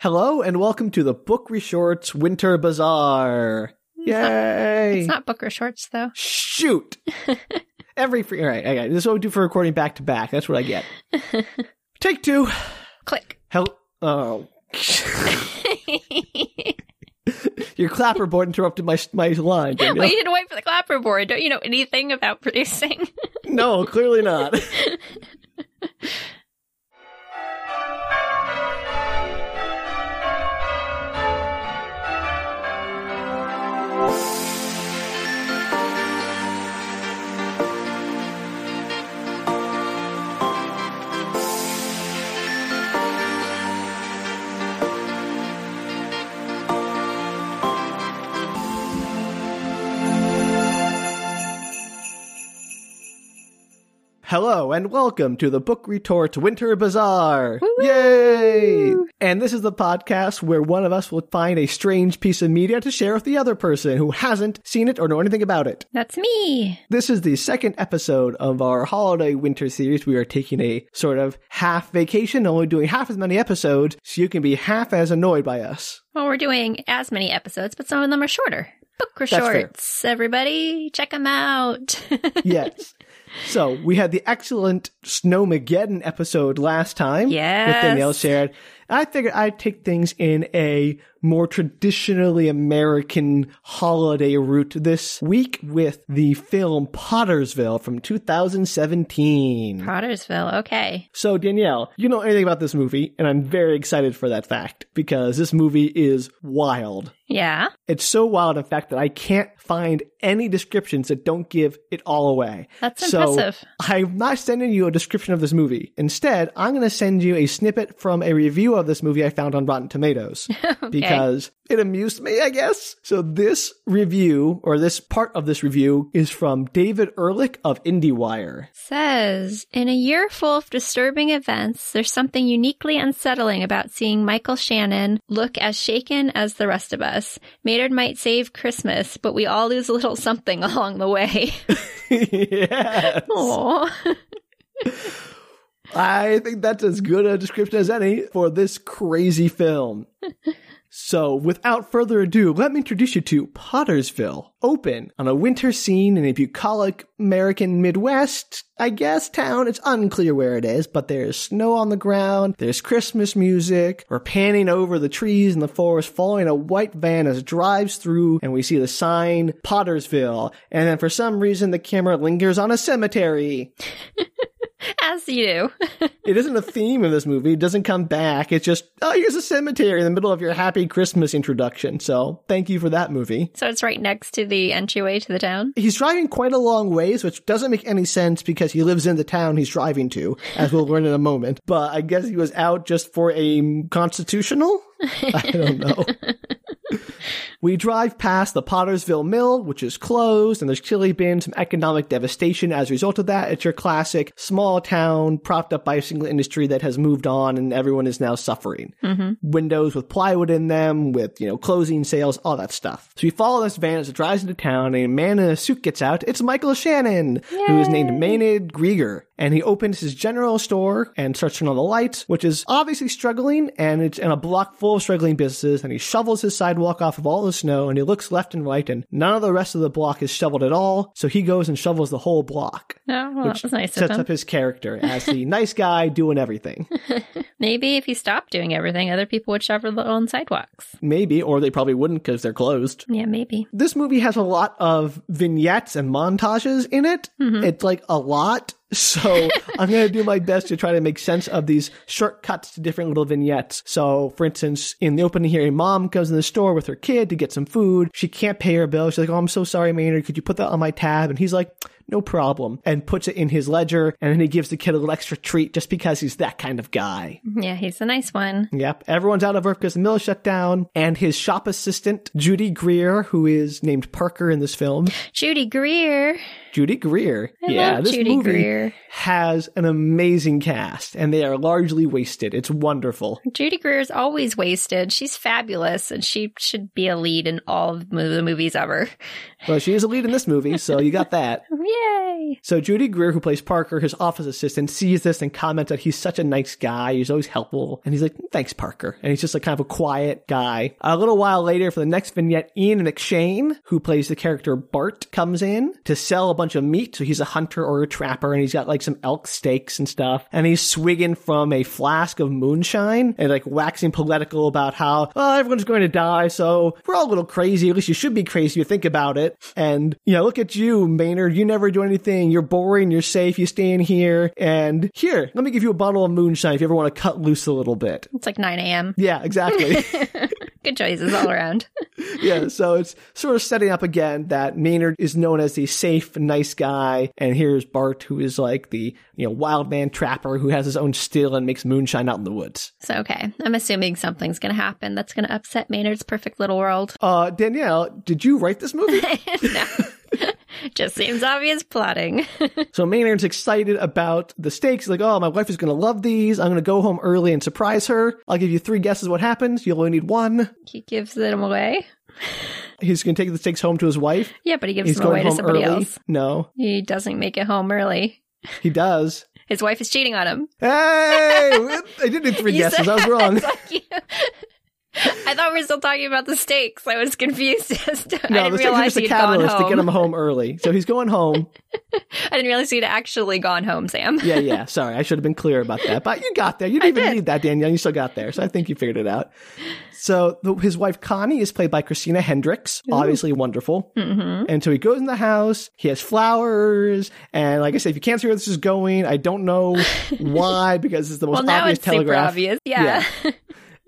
Hello and welcome to the Book Resorts Winter Bazaar. Yay! It's not Booker Shorts though. Shoot! Every free. All right, okay. This is what we do for recording back to back. That's what I get. Take two. Click. Hell. Oh. Your clapperboard interrupted my my line. Danielle. well, you didn't wait for the clapperboard. Don't you know anything about producing? No, clearly not. Hello and welcome to the Book Retort Winter Bazaar. Woo-woo! Yay! And this is the podcast where one of us will find a strange piece of media to share with the other person who hasn't seen it or know anything about it. That's me. This is the second episode of our holiday winter series. We are taking a sort of half vacation, only doing half as many episodes, so you can be half as annoyed by us. Well, we're doing as many episodes, but some of them are shorter. Fair. Shorts, everybody, check them out. Yes. So we had the excellent Snowmageddon episode last time. Yes. That Danielle shared. I figured I'd take things in a more traditionally American holiday route this week with the film Pottersville from 2017. Pottersville, okay. So Danielle, you know anything about this movie, and I'm very excited for that fact because this movie is wild. Yeah. It's so wild, in fact, that I can't find any descriptions that don't give it all away. That's So, impressive. I'm not sending you a description of this movie. Instead, I'm going to send you a snippet from a review of this movie I found on Rotten Tomatoes because it amused me, I guess. So this review, or this part of this review, is from David Ehrlich of IndieWire. Says, in a year full of disturbing events, there's something uniquely unsettling about seeing Michael Shannon look as shaken as the rest of us. Maynard might save Christmas, but we all lose a little something along the way. yes. Aww. I think that's as good a description as any for this crazy film. so, without further ado, let me introduce you to Pottersville. Open on a winter scene in a bucolic American Midwest, I guess, town. It's unclear where it is, but there's snow on the ground, there's Christmas music, we're panning over the trees in the forest, following a white van as it drives through, and we see the sign Pottersville. And then for some reason, the camera lingers on a cemetery. As you do. It isn't a theme of this movie. It doesn't come back. It's just, oh, here's a cemetery in the middle of your happy Christmas introduction. So thank you for that movie. So it's right next to the entryway to the town. He's driving quite a long ways, which doesn't make any sense because he lives in the town he's driving to, as we'll learn in a moment. But I guess he was out just for a constitutional? I don't know. We drive past the Pottersville Mill, which is closed, and there's clearly been some economic devastation as a result of that. It's your classic small town propped up by a single industry that has moved on and everyone is now suffering. Mm-hmm. Windows with plywood in them, with, you know, closing sales, all that stuff. So we follow this van as it drives into town, and a man in a suit gets out. It's Michael Shannon, who is named Maynard Greiger. And he opens his general store and starts turning on the lights, which is obviously struggling, and it's in a block full of struggling businesses, and he shovels his sidewalk off of all the snow, and he looks left and right, and none of the rest of the block is shoveled at all, so he goes and shovels the whole block. Oh, well, that was nice of Sets up his character as the nice guy doing everything. Maybe if he stopped doing everything, other people would shovel their own sidewalks. Maybe, or they probably wouldn't because they're closed. Yeah, maybe. This movie has a lot of vignettes and montages in it. Mm-hmm. It's like a lot. So I'm going to do my best to try to make sense of these shortcuts to different little vignettes. So, for instance, in the opening here, a mom comes in the store with her kid to get some food. She can't pay her bill. She's like, Oh, I'm so sorry, Maynard. Could you put that on my tab? And he's like, no problem, and puts it in his ledger. And then he gives the kid a little extra treat just because he's that kind of guy. Yeah, he's a nice one. Yep. Everyone's out of work because the mill is shut down. And his shop assistant, Judy Greer, who is named Parker in this film. Judy Greer. Judy Greer. I yeah, this Judy movie Greer. has an amazing cast, and they are largely wasted. It's wonderful. Judy Greer is always wasted. She's fabulous, and she should be a lead in all of the movies ever. Well, she is a lead in this movie, so you got that. Yay! So Judy Greer, who plays Parker, his office assistant, sees this and comments that he's such a nice guy. He's always helpful. And he's like, thanks, Parker. And he's just like kind of a quiet guy. A little while later, for the next vignette, Ian McShane, who plays the character Bart, comes in to sell a bunch of meat. So he's a hunter or a trapper and he's got like some elk steaks and stuff. And he's swigging from a flask of moonshine and like waxing political about how, oh, everyone's going to die. So we're all a little crazy. At least you should be crazy if you think about it. And, you know, look at you, Maynard. You never do anything. You're boring. You're safe. You stay in here. And here, let me give you a bottle of moonshine if you ever want to cut loose a little bit. It's like 9 a.m. Yeah, exactly. Good choices all around. yeah, so it's sort of setting up again that Maynard is known as the safe, nice guy, and here's Bart, who is like the you know wild man trapper who has his own still and makes moonshine out in the woods. So, okay, I'm assuming something's going to happen that's going to upset Maynard's perfect little world. Uh, Danielle, did you write this movie? no. Just seems obvious plotting. so Maynard's excited about the steaks. Like, oh, my wife is going to love these. I'm going to go home early and surprise her. I'll give you three guesses what happens. You'll only need one. he gives them away. He's going to take the steaks home to his wife. Yeah, but he gives He's them away to somebody early. else. No, He doesn't make it home early. he does. His wife is cheating on him. Hey, I did need three guesses. I was wrong. I thought we were still talking about the steaks. I was confused. As to, I No, didn't the steaks are just a catalyst to get him home early. So he's going home. I didn't realize he'd actually gone home, Sam. Yeah, yeah. Sorry, I should have been clear about that. But you got there. You didn't I even did. need that, Danielle. You still got there. So I think you figured it out. So the, his wife Connie is played by Christina Hendricks, obviously wonderful. Mm-hmm. And so he goes in the house. He has flowers, and like I said, if you can't see where this is going, I don't know why because it's the most Well, now obvious it's super telegraph. obvious. Yeah.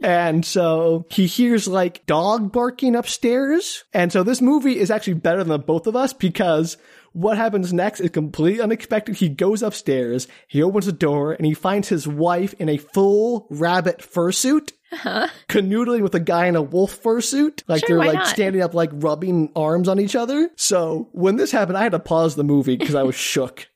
And so he hears like dog barking upstairs. And so this movie is actually better than both of us because what happens next is completely unexpected. He goes upstairs, he opens the door, and he finds his wife in a full rabbit fursuit. Uh-huh. Canoodling with a guy in a wolf fursuit, like Sure, they're like not? standing up, like rubbing arms on each other. So when this happened, I had to pause the movie because I was shook.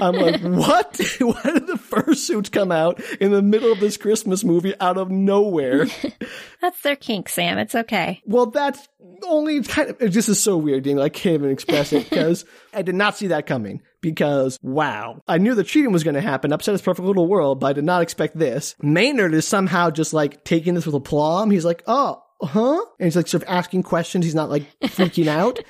I'm like, what? Why did the fursuits come out in the middle of this Christmas movie out of nowhere? That's their kink, Sam. It's okay. Well, that's only kind of, this is so weird, Daniel. I can't even express it because I did not see that coming. Because, wow. I knew the cheating was going to happen, upset his perfect little world, but I did not expect this. Maynard is somehow just like taking this with aplomb. He's like, oh, huh? And he's like sort of asking questions. He's not like freaking out.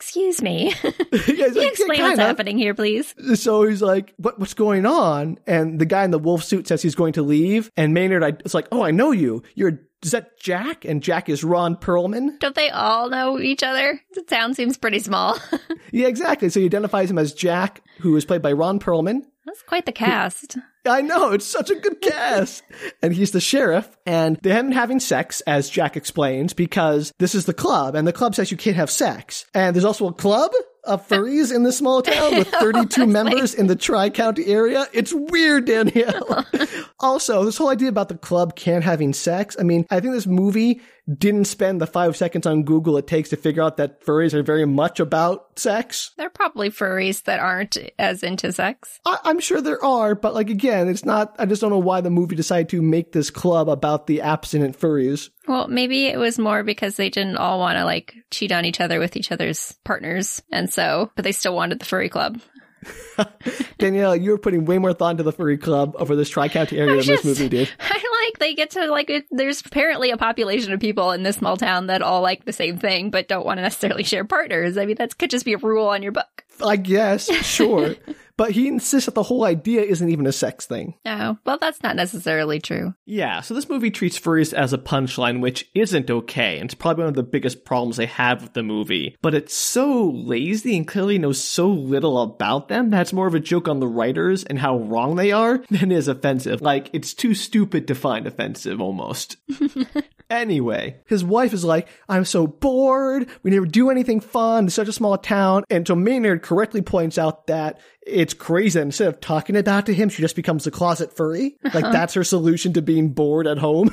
Excuse me. Yeah, you like, "Yeah, explain what's happening here, please? So he's like, what, what's going on? And the guy in the wolf suit says he's going to leave. And Maynard, I, it's like, oh, I know you. You're, is that Jack? And Jack is Ron Perlman. Don't they all know each other? The town seems pretty small. Yeah, exactly. So he identifies him as Jack, who is played by Ron Perlman. That's quite the cast. I know, it's such a good cast. and he's the sheriff, and they haven't having sex, as Jack explains, because this is the club, and the club says you can't have sex. And there's also a club of furries in this small town with 32 members in the Tri-County area. It's weird, Danielle. also, this whole idea about the club can't having sex, I mean, I think this movie didn't spend the five seconds on Google it takes to figure out that furries are very much about sex. They're probably furries that aren't as into sex. I- I'm sure there are, but like again, it's not. I just don't know why the movie decided to make this club about the abstinent furries. Well, maybe it was more because they didn't all want to like cheat on each other with each other's partners. And so, but they still wanted the furry club. Danielle, you were putting way more thought into the furry club over this tri county area than this movie did. I like they get to like it, there's apparently a population of people in this small town that all like the same thing but don't want to necessarily share partners. I mean, that could just be a rule on your book. I guess, sure, but he insists that the whole idea isn't even a sex thing. Oh, well, that's not necessarily true. Yeah, so this movie treats furries as a punchline, which isn't okay, and it's probably one of the biggest problems they have with the movie. But it's so lazy and clearly knows so little about them that's more of a joke on the writers and how wrong they are than it is offensive. Like, it's too stupid to find offensive, almost. anyway, His wife is like, I'm so bored. We never do anything fun. It's such a small town. And so Maynard correctly points out that it's crazy. that Instead of talking about to him, she just becomes a closet furry. Like uh-huh. that's her solution to being bored at home.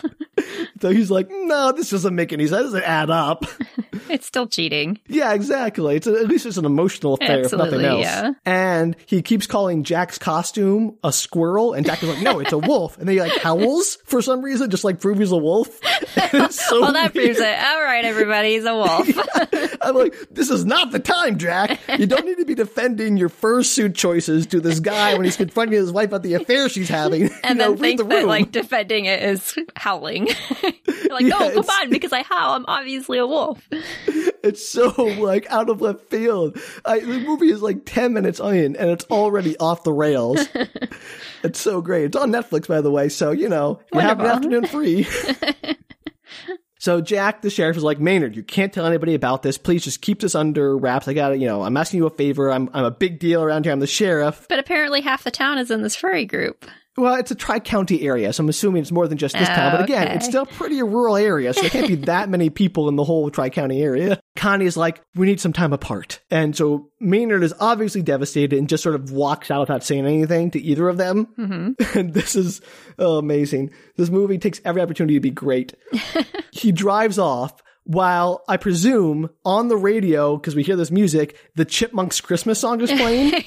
so he's like, no, this doesn't make any sense. It doesn't add up. It's still cheating. Yeah, exactly. It's a, at least it's an emotional affair, if nothing else. yeah. And he keeps calling Jack's costume a squirrel, and Jack is like, "No, it's a wolf." And then he like howls for some reason, just like prove he's a wolf. So well, that weird. proves it. All right, everybody, he's a wolf. I'm like, this is not the time, Jack. You don't need to be defending your fursuit choices to this guy when he's confronting his wife about the affair she's having. and You know, then read think the that like defending it is howling. Like, Yeah, oh, come on, because I howl. I'm obviously a wolf. It's so like out of left field. I, the movie is like ten minutes in, and it's already off the rails. it's so great. It's on Netflix, by the way. So you know, you have an afternoon free. So Jack, the sheriff, is like, Maynard, you can't tell anybody about this. Please just keep this under wraps. I gotta, you know, I'm asking you a favor. I'm, I'm a big deal around here. I'm the sheriff. But apparently, half the town is in this furry group. Well, it's a tri-county area, so I'm assuming it's more than just this Oh, town. But again, okay. it's still pretty a rural area, so there can't be that many people in the whole tri-county area. Connie is like, we need some time apart. And so Maynard is obviously devastated and just sort of walks out without saying anything to either of them. Mm-hmm. And this is oh, amazing. This movie takes every opportunity to be great. he drives off while I presume on the radio, because we hear this music, the Chipmunks Christmas song is playing,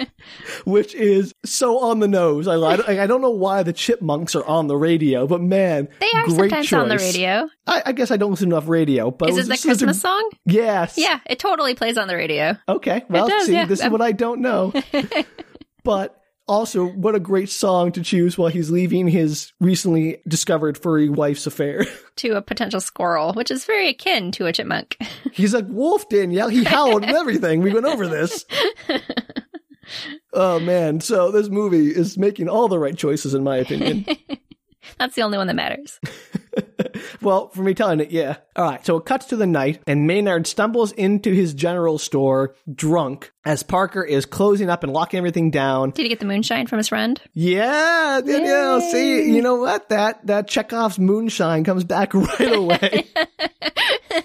which is so on the nose. I, I, I don't know why the Chipmunks are on the radio, but man, They are great sometimes on the radio. I, I guess I don't listen to enough radio, but Is it was the such a- Christmas song? Yes. Yeah, it totally plays on the radio. Okay. Well, does, see, yeah. this is what I don't know. but also, what a great song to choose while he's leaving his recently discovered furry wife's affair. To a potential squirrel, which is very akin to a chipmunk. He's like, Wolf, Danielle. He howled and everything. We went over this. oh, man. So this movie is making all the right choices, in my opinion. That's the only one that matters. Well, for me telling it, yeah. All right. So it cuts to the night, and Maynard stumbles into his general store drunk as Parker is closing up and locking everything down. Did he get the moonshine from his friend? Yeah, Yeah. See, you know what? That that Chekhov's moonshine comes back right away.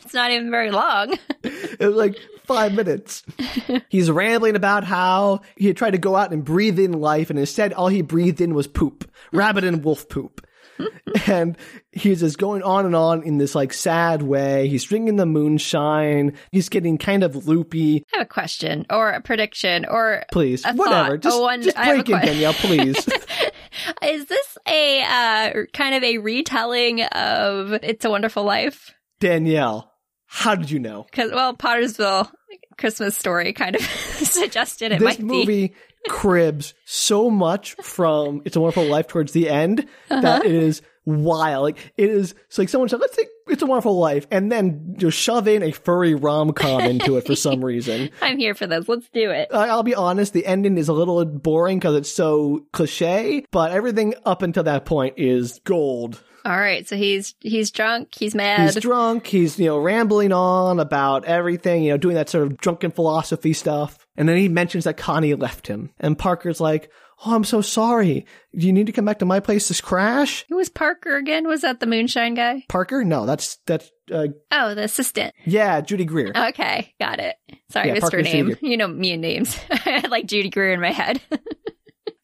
It's not even very long. it was like five minutes. He's rambling about how he had tried to go out and breathe in life, and instead all he breathed in was poop, rabbit and wolf poop. and he's just going on and on in this like sad way. He's drinking the moonshine. He's getting kind of loopy. I have a question or a prediction or Please, whatever. thought, Just, one- just I have a break in, que- Danielle, please. is this a uh, kind of a retelling of It's a Wonderful Life? Danielle, how did you know? Because well, Pottersville Christmas story kind of suggested it this might be. Cribs so much from It's a Wonderful Life towards the end Uh-huh. that it is wild. Like it is it's like someone said, let's take It's a Wonderful Life and then just shove in a furry rom com into it for some reason. I'm here for this. Let's do it. I- I'll be honest, the ending is a little boring because it's so cliche, but everything up until that point is gold. All right, so he's he's drunk, he's mad. He's drunk. He's, you know, rambling on about everything, you know, doing that sort of drunken philosophy stuff. And then he mentions that Connie left him. And Parker's like, Oh, I'm so sorry. Do you need to come back to my place to crash? Who was Parker again? Was that the moonshine guy? Parker? No, that's, that's, uh, Oh, the assistant. yeah, Judy Greer. Okay, got it. Sorry, Yeah, I missed her Parker name. You know me and names. I had like Judy Greer in my head.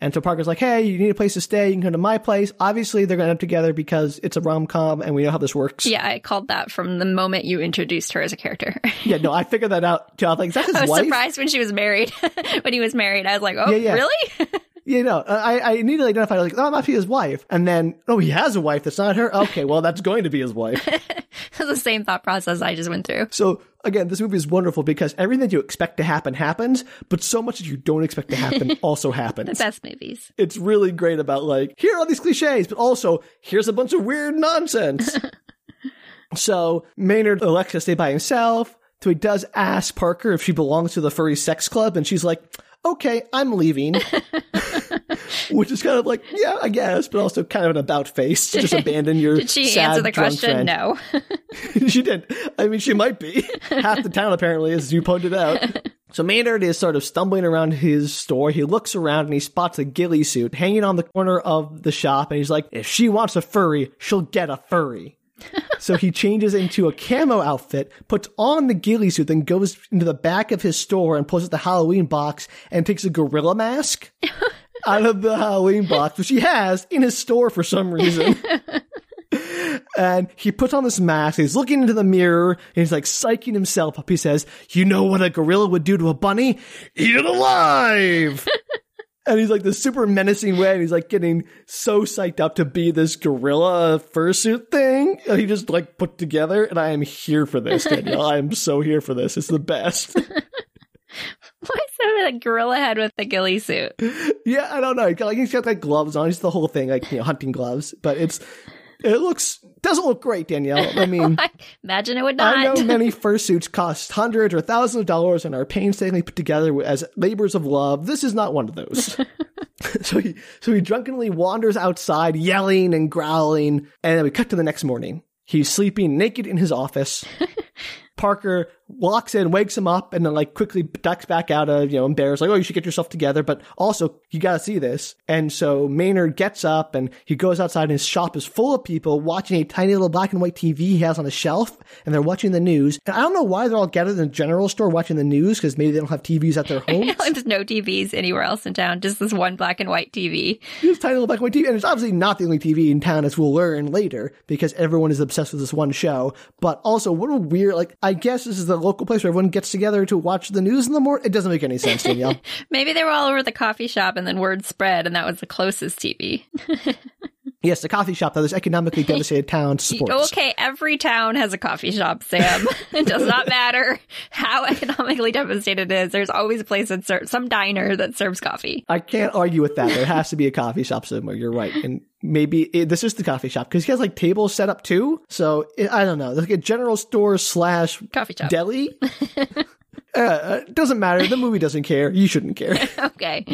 And so Parker's like, Hey, you need a place to stay. You can come to my place. Obviously, they're going to end up together because it's a rom com and we know how this works. yeah, I called that from the moment you introduced her as a character. Yeah, no, I figured that out too. I was like, Is that his I was wife? surprised when she was married. when he was married, I was like, "Oh, Yeah, yeah. really?" You know, uh, I, I immediately identified, like, oh, it must be his wife. And then, oh, he has a wife that's not her? Okay, well, that's going to be his wife. the same thought process I just went through. So, again, this movie is wonderful because everything that you expect to happen happens, but so much that you don't expect to happen also happens. Best movies. It's really great about, like, here are all these cliches, but also, here's a bunch of weird nonsense. so, Maynard elects to stay by himself. So he does ask Parker if she belongs to the furry sex club, and she's like, okay, I'm leaving. Which is kind of like, yeah, I guess, but also kind of an about face to just abandon your Did she sad, answer the question? friend. No. she did. I mean, she might be. Half the town, apparently, as you pointed out. So Maynard is sort of stumbling around his store. He looks around and he spots a ghillie suit hanging on the corner of the shop. And he's like, if she wants a furry, she'll get a furry. So he changes into a camo outfit, puts on the ghillie suit, then goes into the back of his store and pulls out the Halloween box and takes a gorilla mask out of the Halloween box, which he has in his store for some reason. and he puts on this mask. He's looking into the mirror and he's like psyching himself up. He says, You know what a gorilla would do to a bunny? Eat it alive! and he's like this super menacing way, and he's like getting so psyched up to be this gorilla fursuit thing. And he just like put together, and I am here for this, Danielle. I am so here for this. It's the best. Why is there a gorilla head with the ghillie suit? yeah, I don't know. Like he's got like gloves on. He's the whole thing, like you know, hunting gloves. But it's it looks doesn't look great, Danielle. I mean, imagine it would not. I know many fursuits cost hundreds or thousands of dollars and are painstakingly put together as labors of love. This is not one of those. so he so he drunkenly wanders outside, yelling and growling, and then we cut to the next morning. He's sleeping naked in his office. Parker walks in, wakes him up, and then like quickly ducks back out of, you know, embarrassed, like, oh, you should get yourself together. But also, you gotta see this. And so Maynard gets up and he goes outside and his shop is full of people watching a tiny little black and white TV he has on a shelf and they're watching the news. And I don't know why they're all gathered in the general store watching the news because maybe they don't have TVs at their homes. There's no TVs anywhere else in town, just this one black and white TV. This tiny little black and white TV. And it's obviously not the only TV in town, as we'll learn later, because everyone is obsessed with this one show. But also, what a weird, like, I guess this is the local place where everyone gets together to watch the news in the morning. It doesn't make any sense, Danielle. Maybe they were all over the coffee shop and then word spread and that was the closest TV. yes, a coffee shop that is economically devastated town supports. Okay, every town has a coffee shop, Sam. it does not matter how economically devastated it is. There's always a place that serves some diner that serves coffee. I can't argue with that. There has to be a coffee shop somewhere. You're right. And maybe it, this is the coffee shop because he has like tables set up too. So it, I don't know, like a general store slash coffee shop deli. Uh, it doesn't matter. The movie doesn't care. You shouldn't care. okay,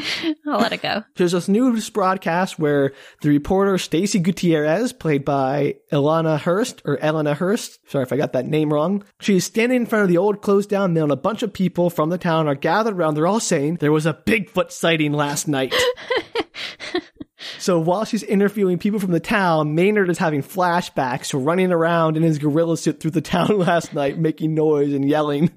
I'll let it go. There's this news broadcast where the reporter Stacy Gutierrez, played by Ilana Hurst or Elena Hurst, sorry if I got that name wrong. She's standing in front of the old closed down mill, and a bunch of people from the town are gathered around. They're all saying there was a Bigfoot sighting last night. So while she's interviewing people from the town, Maynard is having flashbacks to running around in his gorilla suit through the town last night, making noise and yelling.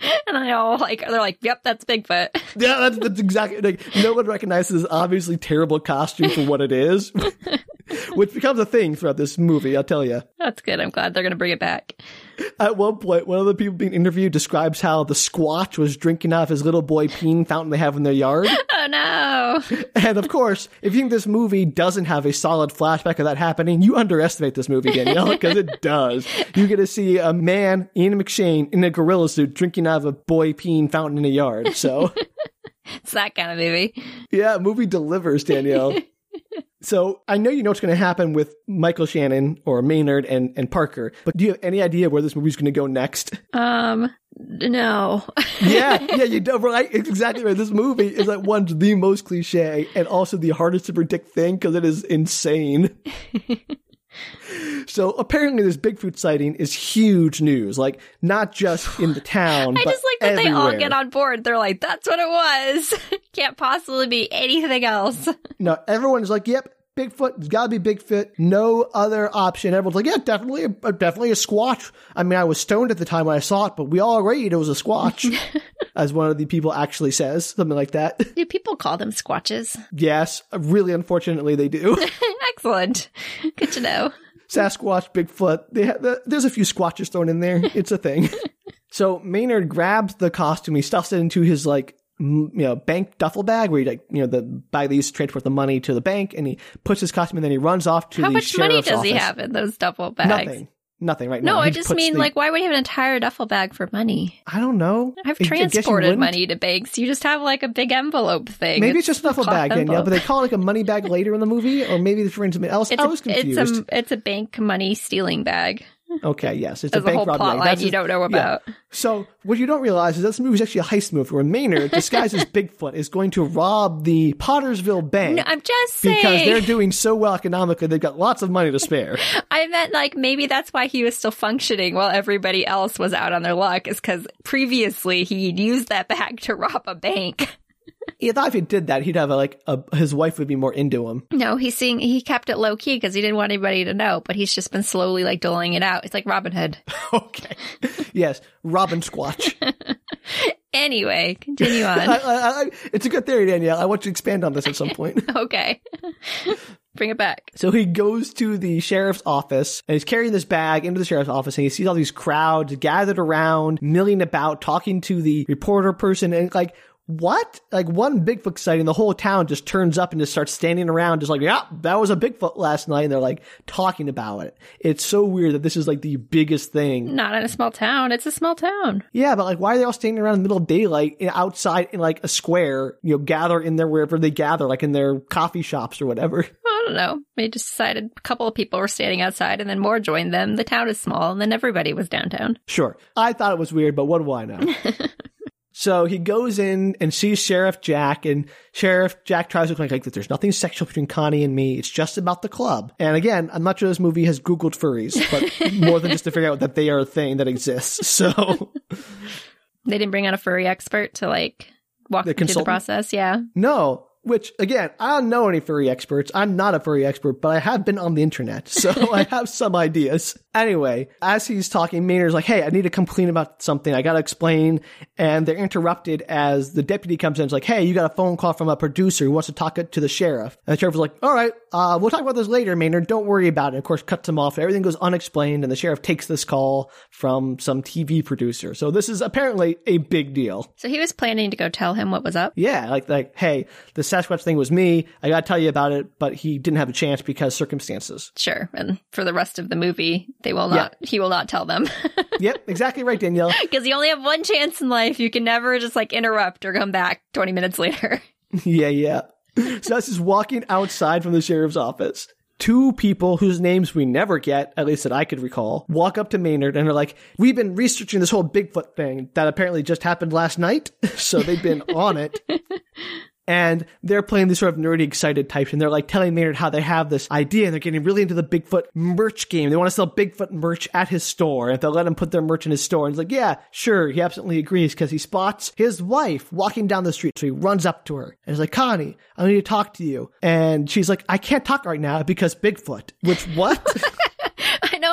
and I all like they're like, "Yep, that's Bigfoot." Yeah, that's, that's exactly like no one recognizes this obviously terrible costume for what it is, which becomes a thing throughout this movie. I'll tell you. That's good. I'm glad they're going to bring it back. At one point, one of the people being interviewed describes how the Squatch was drinking out of his little boy peen fountain they have in their yard. Oh no! And of course, if you think this movie doesn't have a solid flashback of that happening, you underestimate this movie, Danielle, because it does. You get to see a man, Ian McShane, in a gorilla suit drinking out of a boy peen fountain in a yard. So it's that kind of movie. Yeah, movie delivers, Danielle. So I know you know what's going to happen with Michael Shannon or Maynard and, and Parker, but do you have any idea where this movie's going to go next? Um, no. yeah, yeah, you do right. It's exactly right. This movie is like one's the most cliche and also the hardest to predict thing because it is insane. So apparently, this Bigfoot sighting is huge news. Like not just in the town. I just like that everywhere. they all get on board. They're like, "That's what it was. Can't possibly be anything else." No, everyone's like, "Yep, Bigfoot. It's got to be Bigfoot. No other option." Everyone's like, "Yeah, definitely, a, definitely a Squatch." I mean, I was stoned at the time when I saw it, but we all agreed it was a Squatch. as one of the people actually says, something like that. Do people call them squatches? Yes, really. Unfortunately, they do. Excellent. Good to know. Sasquatch, Bigfoot. Have, there's a few squatches thrown in there. It's a thing. so Maynard grabs the costume. He stuffs it into his like you know bank duffel bag where he like you know the bag they use to transport the money to the bank, and he puts his costume and then he runs off to. How the much money does office. he have in those duffel bags? Nothing. Nothing right no, now. I He just mean the- like, why would he have an entire duffel bag for money? I don't know. I've I- I guess you transported money to banks. You just have like a big envelope thing. Maybe it's just a duffel bag, Danielle, envelope. but they call it like a money bag later in the movie, or maybe they're referring something else. It's I a, was confused. It's a it's a bank money stealing bag. Okay, yes, it's There's a a bank whole robbery. plot line That's you just- don't know yeah. about. So what you don't realize is that this movie is actually a heist movie where Maynard, disguised as Bigfoot, is going to rob the Pottersville Bank. No, I'm just saying. because they're doing so well economically, they've got lots of money to spare. I meant like maybe that's why he was still functioning while everybody else was out on their luck, is because previously he'd used that bag to rob a bank. He thought if he did that, he'd have a, like a, his wife would be more into him. No, he's seeing he kept it low key because he didn't want anybody to know, but he's just been slowly like doling it out. It's like Robin Hood. okay, yes, Robin Squatch. Anyway, continue on. I, I, it's a good theory, Danielle. I want you to expand on this at some point. okay. Bring it back. So he goes to the sheriff's office and he's carrying this bag into the sheriff's office and he sees all these crowds gathered around, milling about, talking to the reporter person. And like, what? Like one Bigfoot sighting, the whole town just turns up and just starts standing around, just like, yeah, that was a Bigfoot last night. And they're like talking about it. It's so weird that this is like the biggest thing. Not in a small town. It's a small town. Yeah, but like, why are they all standing around in the middle of daylight in- outside in like a square, you know, gather in there wherever they gather, like in their coffee shops or whatever? I don't know. They just decided a couple of people were standing outside and then more joined them. The town is small and then everybody was downtown. Sure. I thought it was weird, but what do I know? so he goes in and sees Sheriff Jack, and Sheriff Jack tries to explain like that there's nothing sexual between Connie and me. It's just about the club. And again, I'm not sure this movie has Googled furries, but more than just to figure out that they are a thing that exists. So They didn't bring out a furry expert to like walk The through the process. Yeah. no. Which again, I don't know any furry experts. I'm not a furry expert, but I have been on the internet, so I have some ideas. Anyway, as he's talking, Maynard's like, "Hey, I need to complain about something. I got to explain." And they're interrupted as the deputy comes in. It's like, "Hey, you got a phone call from a producer who wants to talk to the sheriff." And the sheriff is like, "All right, uh, we'll talk about this later, Maynard. Don't worry about it." And of course, cuts him off. Everything goes unexplained, and the sheriff takes this call from some TV producer. So this is apparently a big deal. So he was planning to go tell him what was up. Yeah, like like, hey, the Sasquatch thing was me. I gotta tell you about it, but he didn't have a chance because circumstances. Sure. And for the rest of the movie, they will not, he will not tell them. yep, exactly right, Danielle. Because you only have one chance in life. You can never just like interrupt or come back 20 minutes later. yeah, yeah. So as he's walking outside from the sheriff's office. Two people whose names we never get, at least that I could recall, walk up to Maynard and are like, We've been researching this whole Bigfoot thing that apparently just happened last night. so they've been on it. And they're playing these sort of nerdy, excited types, and they're like telling Maynard how they have this idea and they're getting really into the Bigfoot merch game. They want to sell Bigfoot merch at his store, and if they'll let him put their merch in his store. And he's like, Yeah, sure. He absolutely agrees because he spots his wife walking down the street. So he runs up to her and he's like, Connie, I need to talk to you. And she's like, I can't talk right now because Bigfoot. Which, what?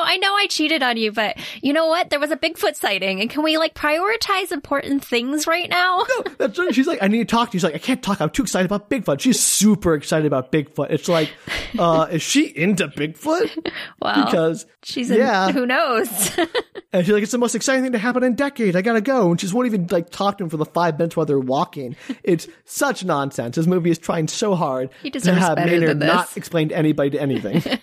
I know, I cheated on you, but you know what? There was a Bigfoot sighting and can we like prioritize important things right now? That's right. She's like, I need to talk to you. She's like, I can't talk. I'm too excited about Bigfoot. She's super excited about Bigfoot. It's like, uh, is she into Bigfoot? Wow. Because She's in, yeah. who knows? And she's like, it's the most exciting thing to happen in decades. I gotta go. And she won't even like talk to him for the five minutes while they're walking. It's such nonsense. This movie is trying so hard He to have Maynard not explain to anybody to anything.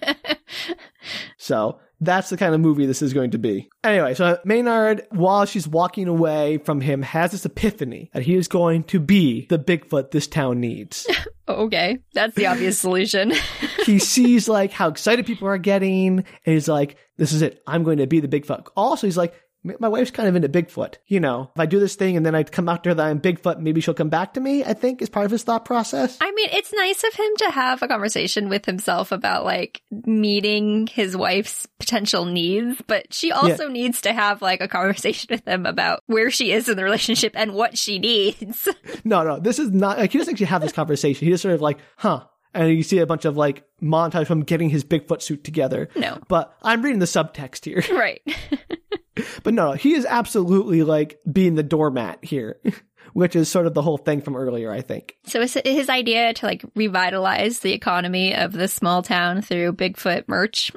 so that's the kind of movie this is going to be. Anyway, so Maynard, while she's walking away from him, has this epiphany that he is going to be the Bigfoot this town needs. okay. That's the obvious solution. he sees like how excited people are getting and he's like this is it i'm going to be the bigfoot also he's like "M- my wife's kind of into bigfoot you know. If i do this thing and then i come out to her that i'm bigfoot maybe she'll come back to me i think is part of his thought process. I mean, it's nice of him to have a conversation with himself about like meeting his wife's potential needs, but she also needs to have like a conversation with him about where she is in the relationship and what she needs. no no this is not like he doesn't actually have this conversation. He just sort of like huh and you see a bunch of like montage from getting his bigfoot suit together No. but i'm reading the subtext here right. but no he is absolutely like being the doormat here which is sort of the whole thing from earlier i think So is it his idea to like revitalize the economy of this small town through Bigfoot merch?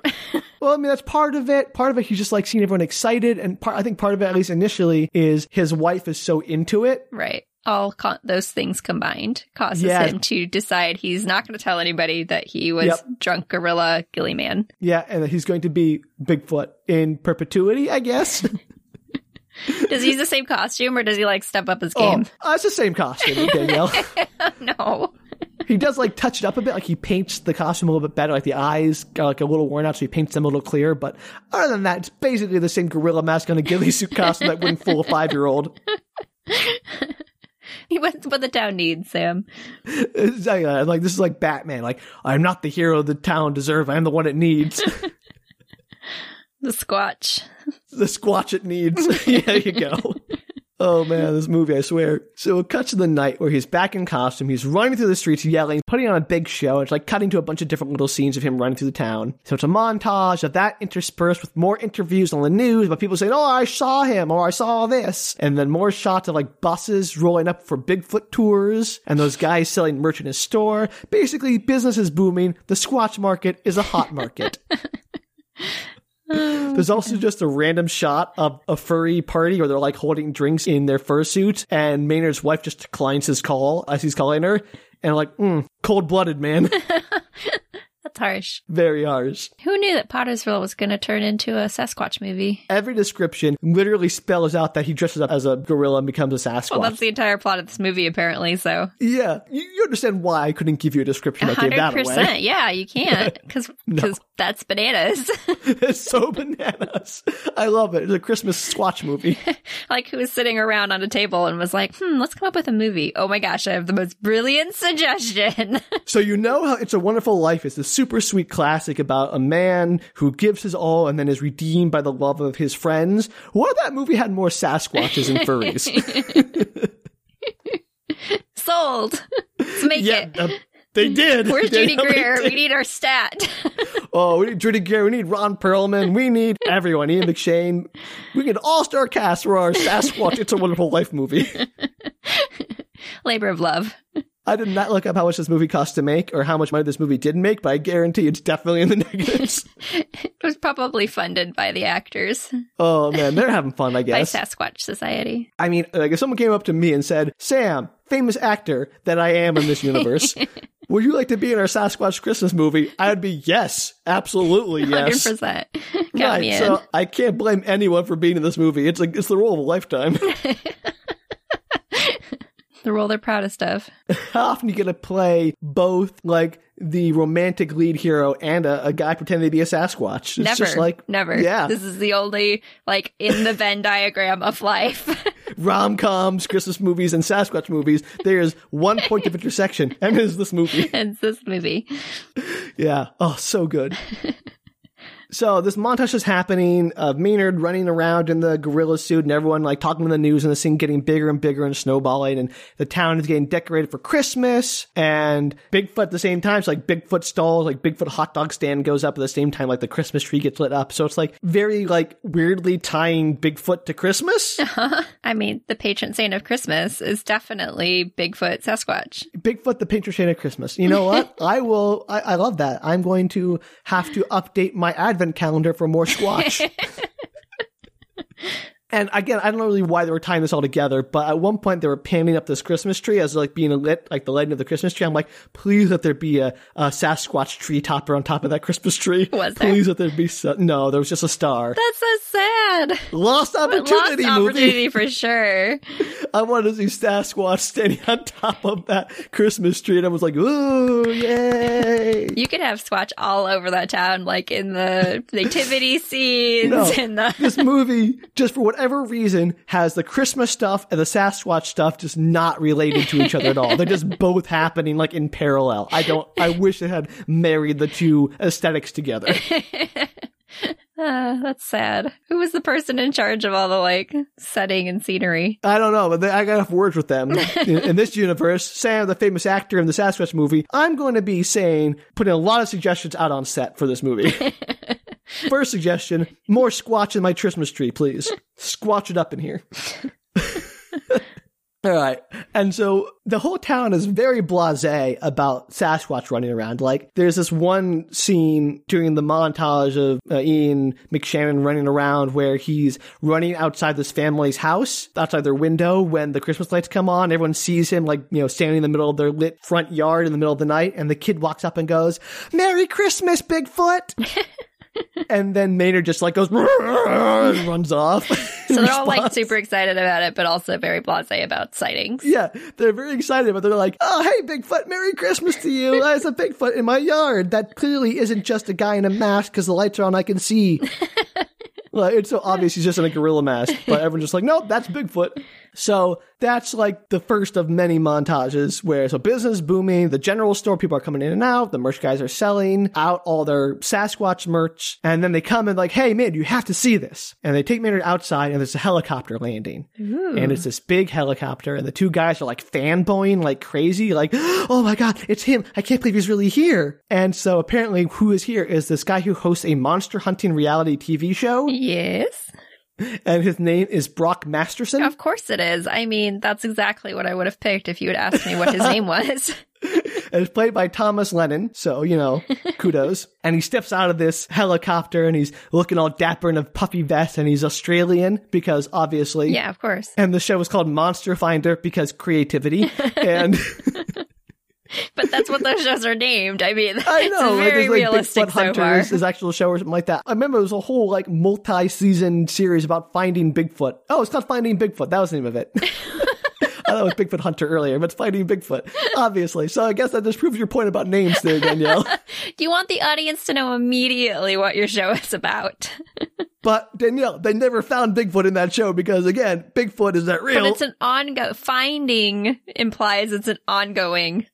Well, I mean, that's part of it. Part of it, he's just like seeing everyone excited. And part, I think part of it, at least initially, is his wife is so into it. right. All those things combined causes Yeah. him to decide he's not going to tell anybody that he was Yep. drunk gorilla ghillie man. Yeah. And that he's going to be Bigfoot in perpetuity, I guess. Does he use the same costume or does he like step up his oh, game? uh, it's the same costume, Danielle. no. he does like touch it up a bit. Like he paints the costume a little bit better. Like the eyes are like a little worn out, so he paints them a little clearer. But other than that, it's basically the same gorilla mask on a ghillie suit costume that wouldn't fool a five year old. He went what the town needs, Sam. Like this is like Batman. Like I'm not the hero the town deserves. I'm the one it needs. The Squatch. the squatch it needs. yeah, there you go. Oh man, this movie, I swear. So it cuts to the night where he's back in costume. He's running through the streets yelling, putting on a big show. It's like cutting to a bunch of different little scenes of him running through the town. So it's a montage of that interspersed with more interviews on the news about people saying, Oh, I saw him or I saw this. And then more shots of like buses rolling up for Bigfoot tours and those guys selling merch in his store. Basically, business is booming. The Squatch market is a hot market. There's also just a random shot of a furry party where they're like holding drinks in their fursuits, and Maynard's wife just declines his call as he's calling her, and like, mm, cold blooded, man. That's harsh. Very harsh. Who knew that Pottersville was going to turn into a Sasquatch movie? Every description literally spells out that he dresses up as a gorilla and becomes a Sasquatch. Well, that's the entire plot of this movie, apparently. So, yeah, you, you understand why I couldn't give you a description that gave that away. 100%. Yeah, you can't because that's bananas. it's so bananas. I love it. It's a Christmas Squatch movie. like who was sitting around on a table and was like, "Hmm, let's come up with a movie." Oh my gosh, I have the most brilliant suggestion. so you know how It's a Wonderful Life is this super sweet classic about a man who gives his all and then is redeemed by the love of his friends. What if that movie had more Sasquatches and furries? Sold. Let's make yeah, it. Uh, they did. Where's Judy Greer? We need our stat. Oh, we need Judy Greer. We need Ron Perlman. We need everyone. Ian McShane. We need all star cast for our Sasquatch It's a Wonderful Life movie. Labor of love. I did not look up how much this movie cost to make or how much money this movie did make, but I guarantee it's definitely in the negatives. It was probably funded by the actors oh man, they're having fun, I guess. by. Sasquatch Society. I mean, like if someone came up to me and said, "Sam, famous actor that I am in this universe, would you like to be in our Sasquatch Christmas movie?" I would be yes, absolutely yes, Hundred percent. In. so I can't blame anyone for being in this movie. It's like it's the role of a lifetime. The role they're proudest of. How often you get to play both like the romantic lead hero and a, a guy pretending to be a Sasquatch? It's never. just like never. Yeah, This is the only like in the Venn diagram of life. rom coms, Christmas movies, and Sasquatch movies. There's one point of intersection, and it is this movie. it's this movie. Yeah. Oh, so good. So this montage is happening of Maynard running around in the gorilla suit and everyone like talking to the news and the scene getting bigger and bigger and snowballing and the town is getting decorated for Christmas and Bigfoot at the same time. So like Bigfoot stall, like Bigfoot hot dog stand goes up at the same time like the Christmas tree gets lit up. So it's like very like weirdly tying Bigfoot to Christmas. I mean, the patron saint of Christmas is definitely Bigfoot Sasquatch. Bigfoot, the patron saint of Christmas. You know what? I will. I, I love that. I'm going to have to update my advent calendar for more Squatch. and again, I don't know really why they were tying this all together, but at one point they were panning up this Christmas tree as like being lit, like the lighting of the Christmas tree. I'm like, please let there be a, a Sasquatch tree topper on top of that Christmas tree. Was there? Please let there be. So- no, there was just a star. That's so sad. Lost Lost opportunity movie. Lost opportunity for sure. I wanted to see Sasquatch standing on top of that Christmas tree, and I was like, ooh, yay! You could have Squatch all over that town, like in the nativity scenes No. and the this movie, just for whatever reason, has the Christmas stuff and the Sasquatch stuff just not related to each other at all. They're just both happening like in parallel. I don't, I wish they had married the two aesthetics together. Uh, that's sad. Who was the person in charge of all the like setting and scenery? I don't know, but they, I got enough words with them. In, in this universe, Sam, the famous actor in the Sasquatch movie, I'm going to be saying, putting a lot of suggestions out on set for this movie. First suggestion, more squatch in my Christmas tree, please. Squatch it up in here. All right. And so the whole town is very blasé about Sasquatch running around. Like, there's this one scene during the montage of uh, Ian McShannon running around where he's running outside this family's house, outside their window when the Christmas lights come on. Everyone sees him, like, you know, standing in the middle of their lit front yard in the middle of the night. And the kid walks up and goes, Merry Christmas, Bigfoot! and then Maynard just like goes, and runs off. So they're all like super excited about it, but also very blasé about sightings. Yeah, they're very excited, but they're like, "Oh, hey, Bigfoot! Merry Christmas to you! There's a Bigfoot in my yard. That clearly isn't just a guy in a mask because the lights are on. I can see." well, it's so obvious he's just in a gorilla mask, but everyone's just like, "Nope, that's Bigfoot." So that's like the first of many montages where so business booming, the general store people are coming in and out, the merch guys are selling out all their Sasquatch merch, and then they come and like, "Hey, man, you have to see this!" And they take Maynard outside, and there's a helicopter landing, and it's this big helicopter, and the two guys are like fanboying like crazy, like, "Oh my god, it's him! I can't believe he's really here!" And so apparently, who is here is this guy who hosts a monster hunting reality TV show, Yes. And his name is Brock Masterson. Of course it is. I mean, that's exactly what I would have picked if you had asked me what his name was. it's played by Thomas Lennon. So, you know, kudos. and he steps out of this helicopter and he's looking all dapper in a puffy vest and he's Australian because obviously. Yeah, of course. And the show is called Monster Finder because creativity. and But that's what those shows are named. I mean, I know, it's very like realistic Bigfoot so far. Hunters, his actual show or something like that. I remember it was a whole like multi-season series about finding Bigfoot. Oh, it's not Finding Bigfoot. That was the name of it. I thought it was Bigfoot Hunter earlier, but it's Finding Bigfoot, obviously. So I guess that just proves your point about names there, Danielle. Do you want the audience to know immediately what your show is about? But Danielle, they never found Bigfoot in that show because again, Bigfoot is that real. But it's an ongoing finding implies it's an ongoing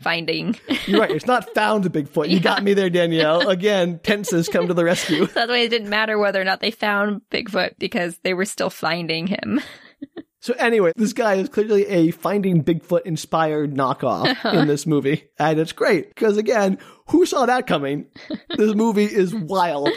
finding. You're right. It's not found Bigfoot. You got me there, Danielle. Again, tenses come to the rescue. That way it didn't matter whether or not they found Bigfoot because they were still finding him. So anyway, this guy is clearly a Finding Bigfoot inspired knockoff uh-huh. in this movie. And it's great because again, who saw that coming? This movie is wild.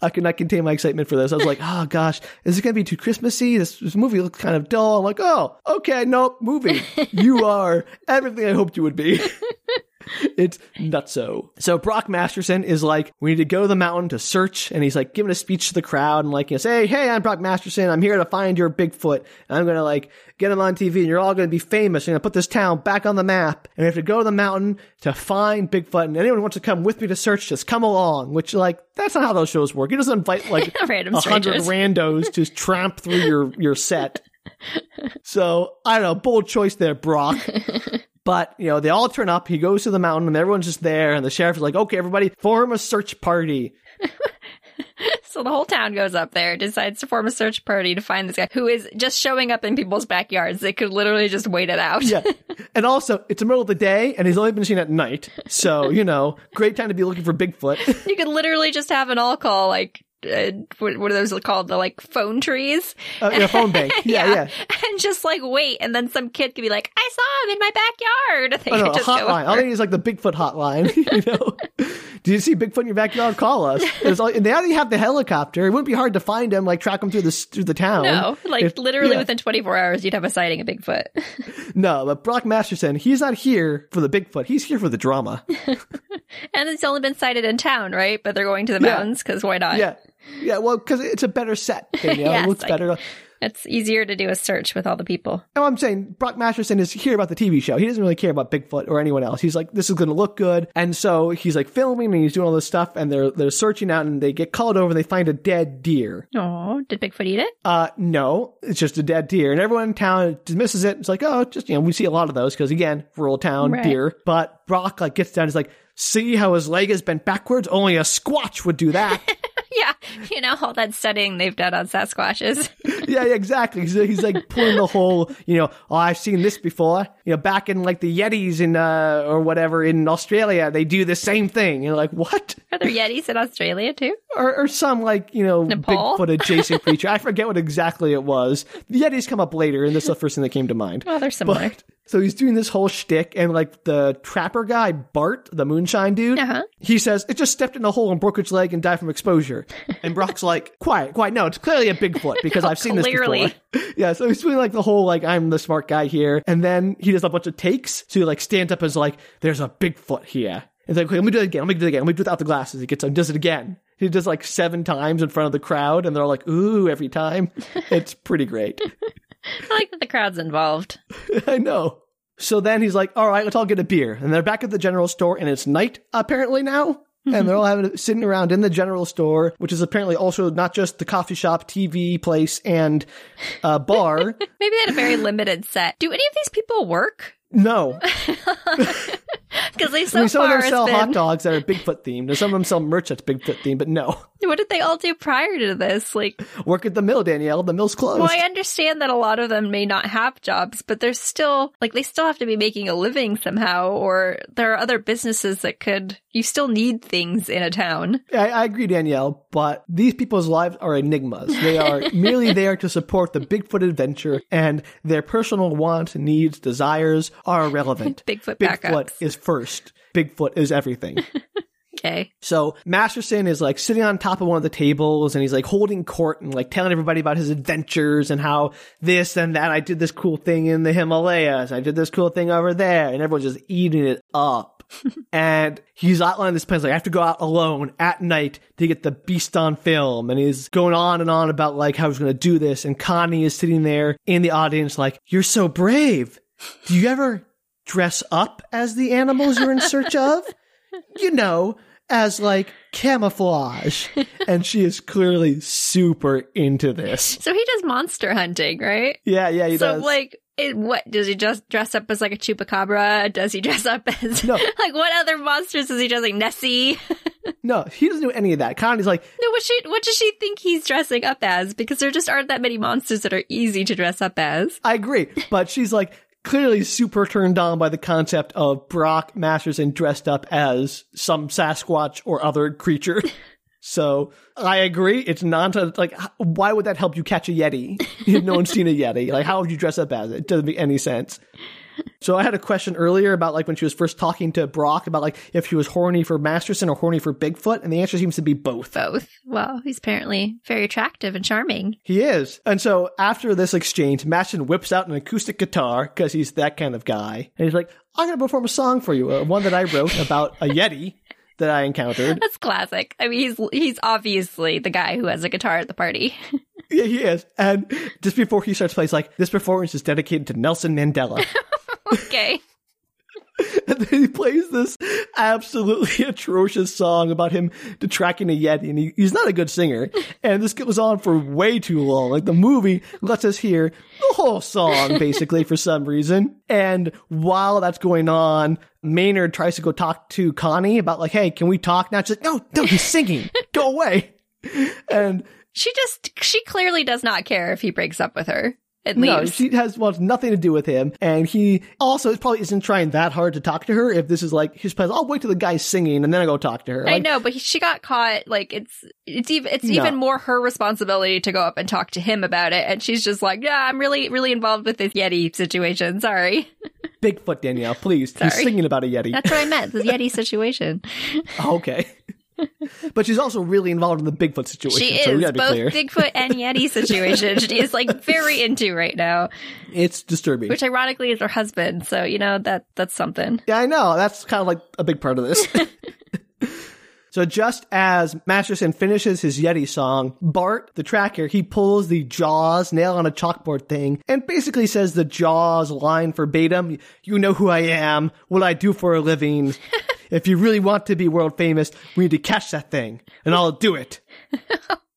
I could not contain my excitement for this. I was like, oh gosh, is it going to be too Christmassy? This, this movie looks kind of dull. I'm like, oh, okay, nope, movie. You are everything I hoped you would be. it's nutso. So So Brock Masterson is like, we need to go to the mountain to search, and he's like giving a speech to the crowd and like, you know, say, hey, I'm Brock Masterson. I'm here to find your Bigfoot. And I'm gonna like get him on TV, and you're all gonna be famous. I'm gonna put this town back on the map, and we have to go to the mountain to find Bigfoot. And anyone who wants to come with me to search, just come along. Which like that's not how those shows work. You doesn't invite like a hundred randos to tramp through your your set. So I don't know, bold choice there, Brock. But, you know, they all turn up. He goes to the mountain and everyone's just there. And the sheriff is like, okay, everybody form a search party. So the whole town goes up there, decides to form a search party to find this guy who is just showing up in people's backyards. They could literally just wait it out. Yeah. and also, it's the middle of the day and he's only been seen at night. So, you know, great time to be looking for Bigfoot. You could literally just have an all call like uh, what, what are those called? The like phone trees, uh, yeah, phone bank. Yeah, yeah. and just like wait, and then some kid could be like, "I saw him in my backyard." They Oh, no, could a just go hotline. I over. think it's like the Bigfoot hotline. you know, do you see Bigfoot in your backyard? Call us. All, and they already have the helicopter. It wouldn't be hard to find him, like track him through the through the town. No, like If- literally yeah. within 24 hours, you'd have a sighting of Bigfoot. No, but Brock Masterson, he's not here for the Bigfoot. He's here for the drama. and it's only been sighted in town, right? But they're going to the mountains because why not? Yeah. Yeah, well, because it's a better set. Danielle. Yes, it looks better. It's easier to do a search with all the people. No, I'm saying Brock Masterson is here about the TV show. He doesn't really care about Bigfoot or anyone else. He's like, this is going to look good. And so he's like filming and he's doing all this stuff and they're, they're searching out and they get called over and they find a dead deer. Oh, did Bigfoot eat it? Uh, no, it's just a dead deer. And everyone in town dismisses it. It's like, oh, just, you know, we see a lot of those because again, rural town Right. deer. But Brock like gets down. He's like, see how his leg is bent backwards? Only a squatch would do that. Yeah, you know all that studying they've done on Sasquatches. yeah, exactly. He's, he's like pulling the whole, you know, oh, I've seen this before. You know, back in like the Yetis in, uh, or whatever in Australia, they do the same thing. You're like, what? Are there Yetis in Australia too? Or, or some like, you know, Nepal? Bigfoot adjacent creature. I forget what exactly it was. The Yetis come up later, and this is the first thing that came to mind. Well, they're similar. But so he's doing this whole shtick, and like the trapper guy, Bart, the moonshine dude, Uh-huh. he says, It just stepped in a hole and broke its leg and died from exposure. And Brock's like, Quiet, quiet. No, it's clearly a Bigfoot because I've seen Clearly. this before. yeah, so he's doing like the whole, like, I'm the smart guy here. And then he does a bunch of takes. So he like stands up and is like, There's a Bigfoot here. And like, okay, let me do it again. Let me do it again. Let me do it without the glasses. He gets, on and does it again. He does like seven times in front of the crowd, and they're all like, "Ooh!" every time. It's pretty great. I like that the crowd's involved. I know. So then he's like, all right, let's all get a beer. And they're back at the general store and it's night apparently now. And they're all having sitting around in the general store, which is apparently also not just the coffee shop, TV place, and uh, bar. Maybe they had a very limited set. Do any of these people work? no, Because they I so mean, some of them sell hot dogs that are Bigfoot themed, and some of them sell merch that's Bigfoot themed. But no, What did they all do prior to this? Like, work at the mill, Danielle. The mill's closed. well, I understand that a lot of them may not have jobs, but they're still like they still have to be making a living somehow, or there are other businesses that could. You still need things in a town. I, I agree, Danielle, but these people's lives are enigmas. They are merely there to support the Bigfoot adventure, and their personal wants, needs, desires are irrelevant. Bigfoot Bigfoot backups. is first. Bigfoot is everything. Okay. So Masterson is like sitting on top of one of the tables and he's like holding court and like telling everybody about his adventures and how this and that. I did this cool thing in the Himalayas. I did this cool thing over there. And everyone's just eating it up. and he's outlining this plan. He's like, I have to go out alone at night to get the beast on film. And he's going on and on about like how he's going to do this. And Connie is sitting there in the audience like, you're so brave. Do you ever dress up as the animals you're in search of? you know, as like camouflage. and she is clearly super into this. So he does monster hunting, right? Yeah, yeah, he so does. So like it, what does he just dress up as like a chupacabra? Does he dress up as No. like what other monsters does he dress like Nessie? no, he doesn't do any of that. Connie's like, no, what she what does she think he's dressing up as? Because there just aren't that many monsters that are easy to dress up as. I agree. But she's like clearly super turned on by the concept of Brock Masterson dressed up as some Sasquatch or other creature. So I agree. It's nonsense. Like, why would that help you catch a Yeti if no one's seen a Yeti? Like, how would you dress up as it? It doesn't make any sense. So I had a question earlier about like when she was first talking to Brock about like if she was horny for Masterson or horny for Bigfoot, and the answer seems to be both. Both. Well, he's apparently very attractive and charming. He is. And so after this exchange, Masterson whips out an acoustic guitar because he's that kind of guy. And he's like, I'm going to perform a song for you, uh, one that I wrote about a Yeti that I encountered. That's classic. I mean, he's he's obviously the guy who has a guitar at the party. yeah, he is. And just before he starts playing, he's like, this performance is dedicated to Nelson Mandela. okay. and then he plays this absolutely atrocious song about him tracking a Yeti, and he, he's not a good singer. And this goes on for way too long. Like the movie lets us hear the whole song basically for some reason. And while that's going on, Maynard tries to go talk to Connie about like, hey, can we talk now? She's like, no, no, he's singing. go away. And She just she clearly does not care if he breaks up with her. It no, leaves. she has wants nothing to do with him, and he also probably isn't trying that hard to talk to her. If this is like his plan, I'll wait till the guy's singing and then I go talk to her. I know, but he, she got caught. Like it's it's even it's No. even more her responsibility to go up and talk to him about it. And she's just like, yeah, I'm really really involved with this Yeti situation. Sorry, Bigfoot Danielle, please. Sorry. He's singing about a Yeti. that's what I meant. The Yeti situation. okay. but she's also really involved in the Bigfoot situation. She so we is gotta be both clear. Bigfoot and Yeti situation. She is like very into right now, it's disturbing. which ironically is her husband. So you know that that's something. yeah, I know. That's kind of like a big part of this. So just as Masterson finishes his Yeti song, Bart, the tracker, he pulls the Jaws nail on a chalkboard thing and basically says the Jaws line verbatim, you know who I am, what I do for a living. If you really want to be world famous, we need to catch that thing and I'll do it.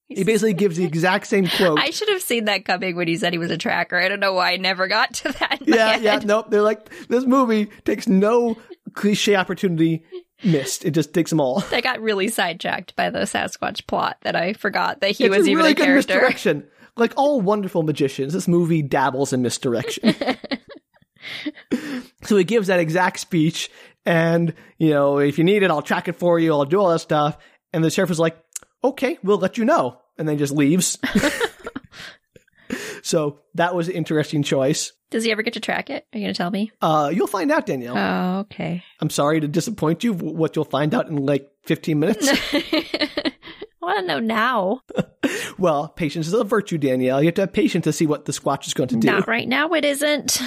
he basically gives the exact same quote. I should have seen that coming when he said he was a tracker. I don't know why I never got to that. yeah, head. yeah, nope. They're like, this movie takes no cliche opportunity missed. It just takes them all. I got really sidetracked by the Sasquatch plot that I forgot that he it's was a even really a good character. misdirection. Like all wonderful magicians, this movie dabbles in misdirection. so he gives that exact speech, and you know, if you need it, I'll track it for you. I'll do all that stuff. And the sheriff is like, "Okay, we'll let you know," and then just leaves. so that was an interesting choice. Does he ever get to track it? Are you going to tell me? Uh, you'll find out, Danielle. Oh, okay. I'm sorry to disappoint you. What you'll find out in like 15 minutes. I want to know now. well, patience is a virtue, Danielle. You have to have patience to see what the Squatch is going to do. Not right now. It isn't.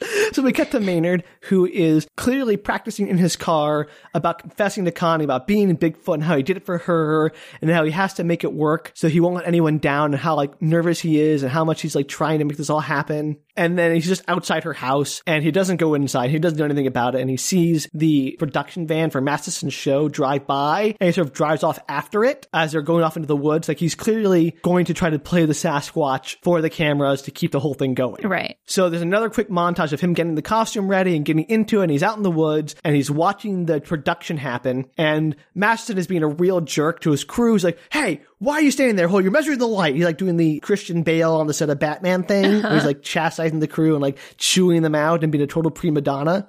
So we cut to Maynard, who is clearly practicing in his car about confessing to Connie about being in Bigfoot and how he did it for her and how he has to make it work so he won't let anyone down and how like nervous he is and how much he's like trying to make this all happen. And then he's just outside her house and he doesn't go inside. He doesn't do anything about it. And he sees the production van for Masterson's show drive by and he sort of drives off after it as they're going off into the woods. Like he's clearly going to try to play the Sasquatch for the cameras to keep the whole thing going. Right. So there's another quick montage of him getting the costume ready and getting into it. And he's out in the woods and he's watching the production happen. And Masterson is being a real jerk to his crew. He's like, "Hey, why are you standing there? Hold, you're measuring the light." He's like doing the Christian Bale on the set of Batman thing. where he's like chastising the crew and like chewing them out and being a total prima donna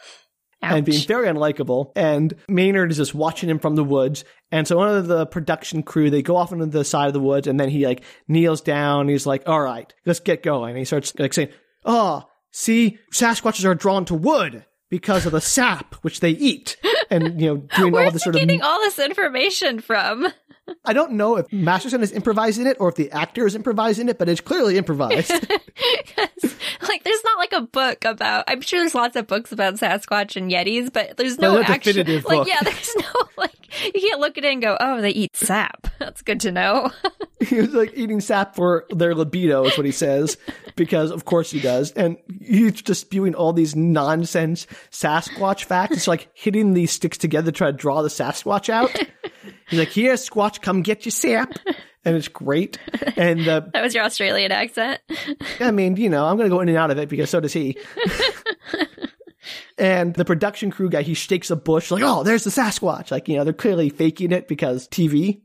and being very unlikable. And Maynard is just watching him from the woods. And so one of the production crew, they go off into the side of the woods and then he like kneels down. he's like, all right, let's get going. And he starts like saying, oh, see, Sasquatches are drawn to wood because of the sap which they eat. and you know doing all this sort of. getting all this information from? I don't know if Masterson is improvising it or if the actor is improvising it, but it's clearly improvised. like, there's not like a book about. I'm sure there's lots of books about Sasquatch and Yetis, but there's No, actual. definitive like, book. yeah, there's no like. You can't look at it and go, "Oh, they eat sap." That's good to know. he was like eating sap for their libido, is what he says, because of course he does. And he's just spewing all these nonsense Sasquatch facts. It's like hitting these sticks together to try to draw the Sasquatch out. He's like, here, Squatch, come get your sap. And it's great. And uh, that was your Australian accent. I mean, you know, I'm going to go in and out of it because so does he. and the production crew guy, he shakes a bush like, oh, there's the Sasquatch. Like, you know, they're clearly faking it because TV.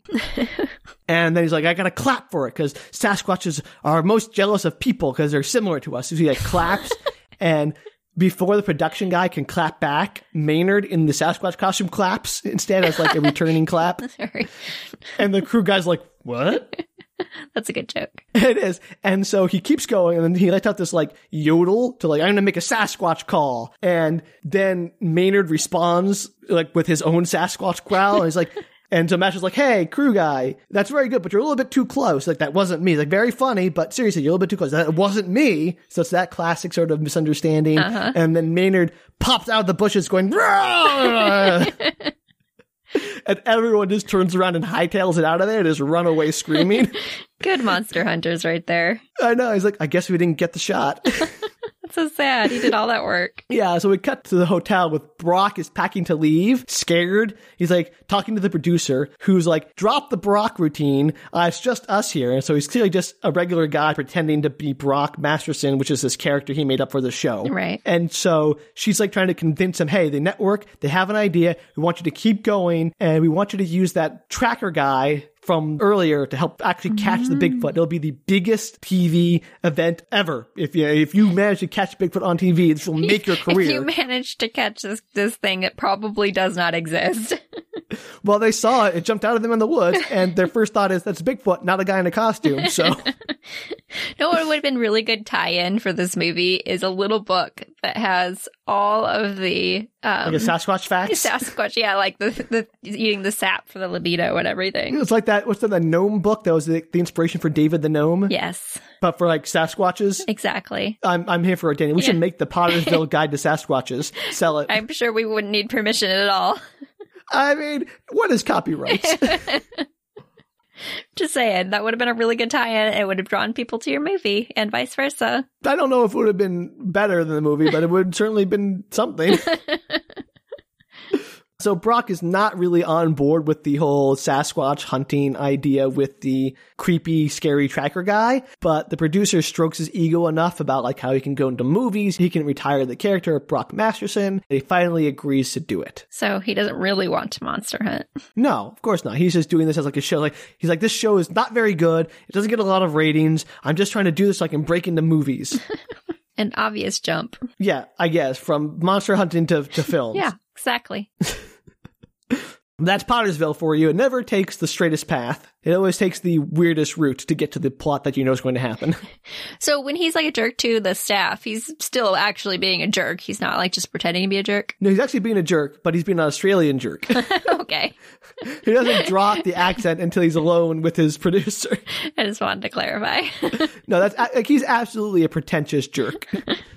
and then he's like, I got to clap for it because Sasquatches are most jealous of people because they're similar to us. So he like claps and before the production guy can clap back, Maynard in the Sasquatch costume claps instead as like a returning clap. Sorry, And the crew guy's like, what? that's a good joke. It is. And so he keeps going and then he lets out this like yodel to like, I'm going to make a Sasquatch call. And then Maynard responds like with his own Sasquatch growl. And he's like, and so Mash is like, hey, crew guy, that's very good, but you're a little bit too close. Like, that wasn't me. Like, very funny, but seriously, you're a little bit too close. That wasn't me. So it's that classic sort of misunderstanding. Uh-huh. And then Maynard pops out of the bushes going, and everyone just turns around and hightails it out of there and just run away screaming. Good monster hunters right there. I know. He's like, I guess we didn't get the shot. That's so sad. He did all that work. yeah, so we cut to the hotel with Brock is packing to leave, scared. He's like talking to the producer, who's like, drop the Brock routine. Uh, it's just us here. And so he's clearly just a regular guy pretending to be Brock Masterson, which is this character he made up for the show. Right. And so she's like trying to convince him, hey, the network, they have an idea. We want you to keep going and we want you to use that tracker guy from earlier to help actually catch the Bigfoot. Mm. It'll be the biggest TV event ever. If you if you manage to catch Bigfoot on TV, this will make your career. If you manage to catch this this thing, it probably does not exist. well, they saw it; it jumped out of them in the woods, and their first thought is that's Bigfoot, not a guy in a costume. So no, what would have been really good tie-in for this movie is a little book that has all of the um, like a Sasquatch facts. Sasquatch, yeah, like the the eating the sap for the libido and everything. It's like that. What's that? The gnome book that was the, the inspiration for David the gnome, Yes, but for like Sasquatches. exactly. I'm I'm here for it, Danny. We should make the Pottersville Guide to Sasquatches. Sell it. I'm sure we wouldn't need permission at all. I mean, what is copyright? Just saying, that would have been a really good tie-in. It would have drawn people to your movie, and vice versa. I don't know if it would have been better than the movie, but it would have certainly been something. so Brock is not really on board with the whole Sasquatch hunting idea with the creepy, scary tracker guy, but the producer strokes his ego enough about like how he can go into movies, he can retire the character of Brock Masterson, and he finally agrees to do it. So he doesn't really want to monster hunt. No, of course not. He's just doing this as like a show. Like he's like, this show is not very good. It doesn't get a lot of ratings. I'm just trying to do this so I can break into movies. An obvious jump. yeah, I guess from monster hunting to to films. Yeah, exactly. that's Pottersville for you. It never takes the straightest path. It always takes the weirdest route to get to the plot that you know is going to happen. So when he's like a jerk to the staff, he's still actually being a jerk. He's not like just pretending to be a jerk. no, he's actually being a jerk, but he's being an Australian jerk. okay. he doesn't drop the accent until he's alone with his producer. I just wanted to clarify. No, that's like he's absolutely a pretentious jerk.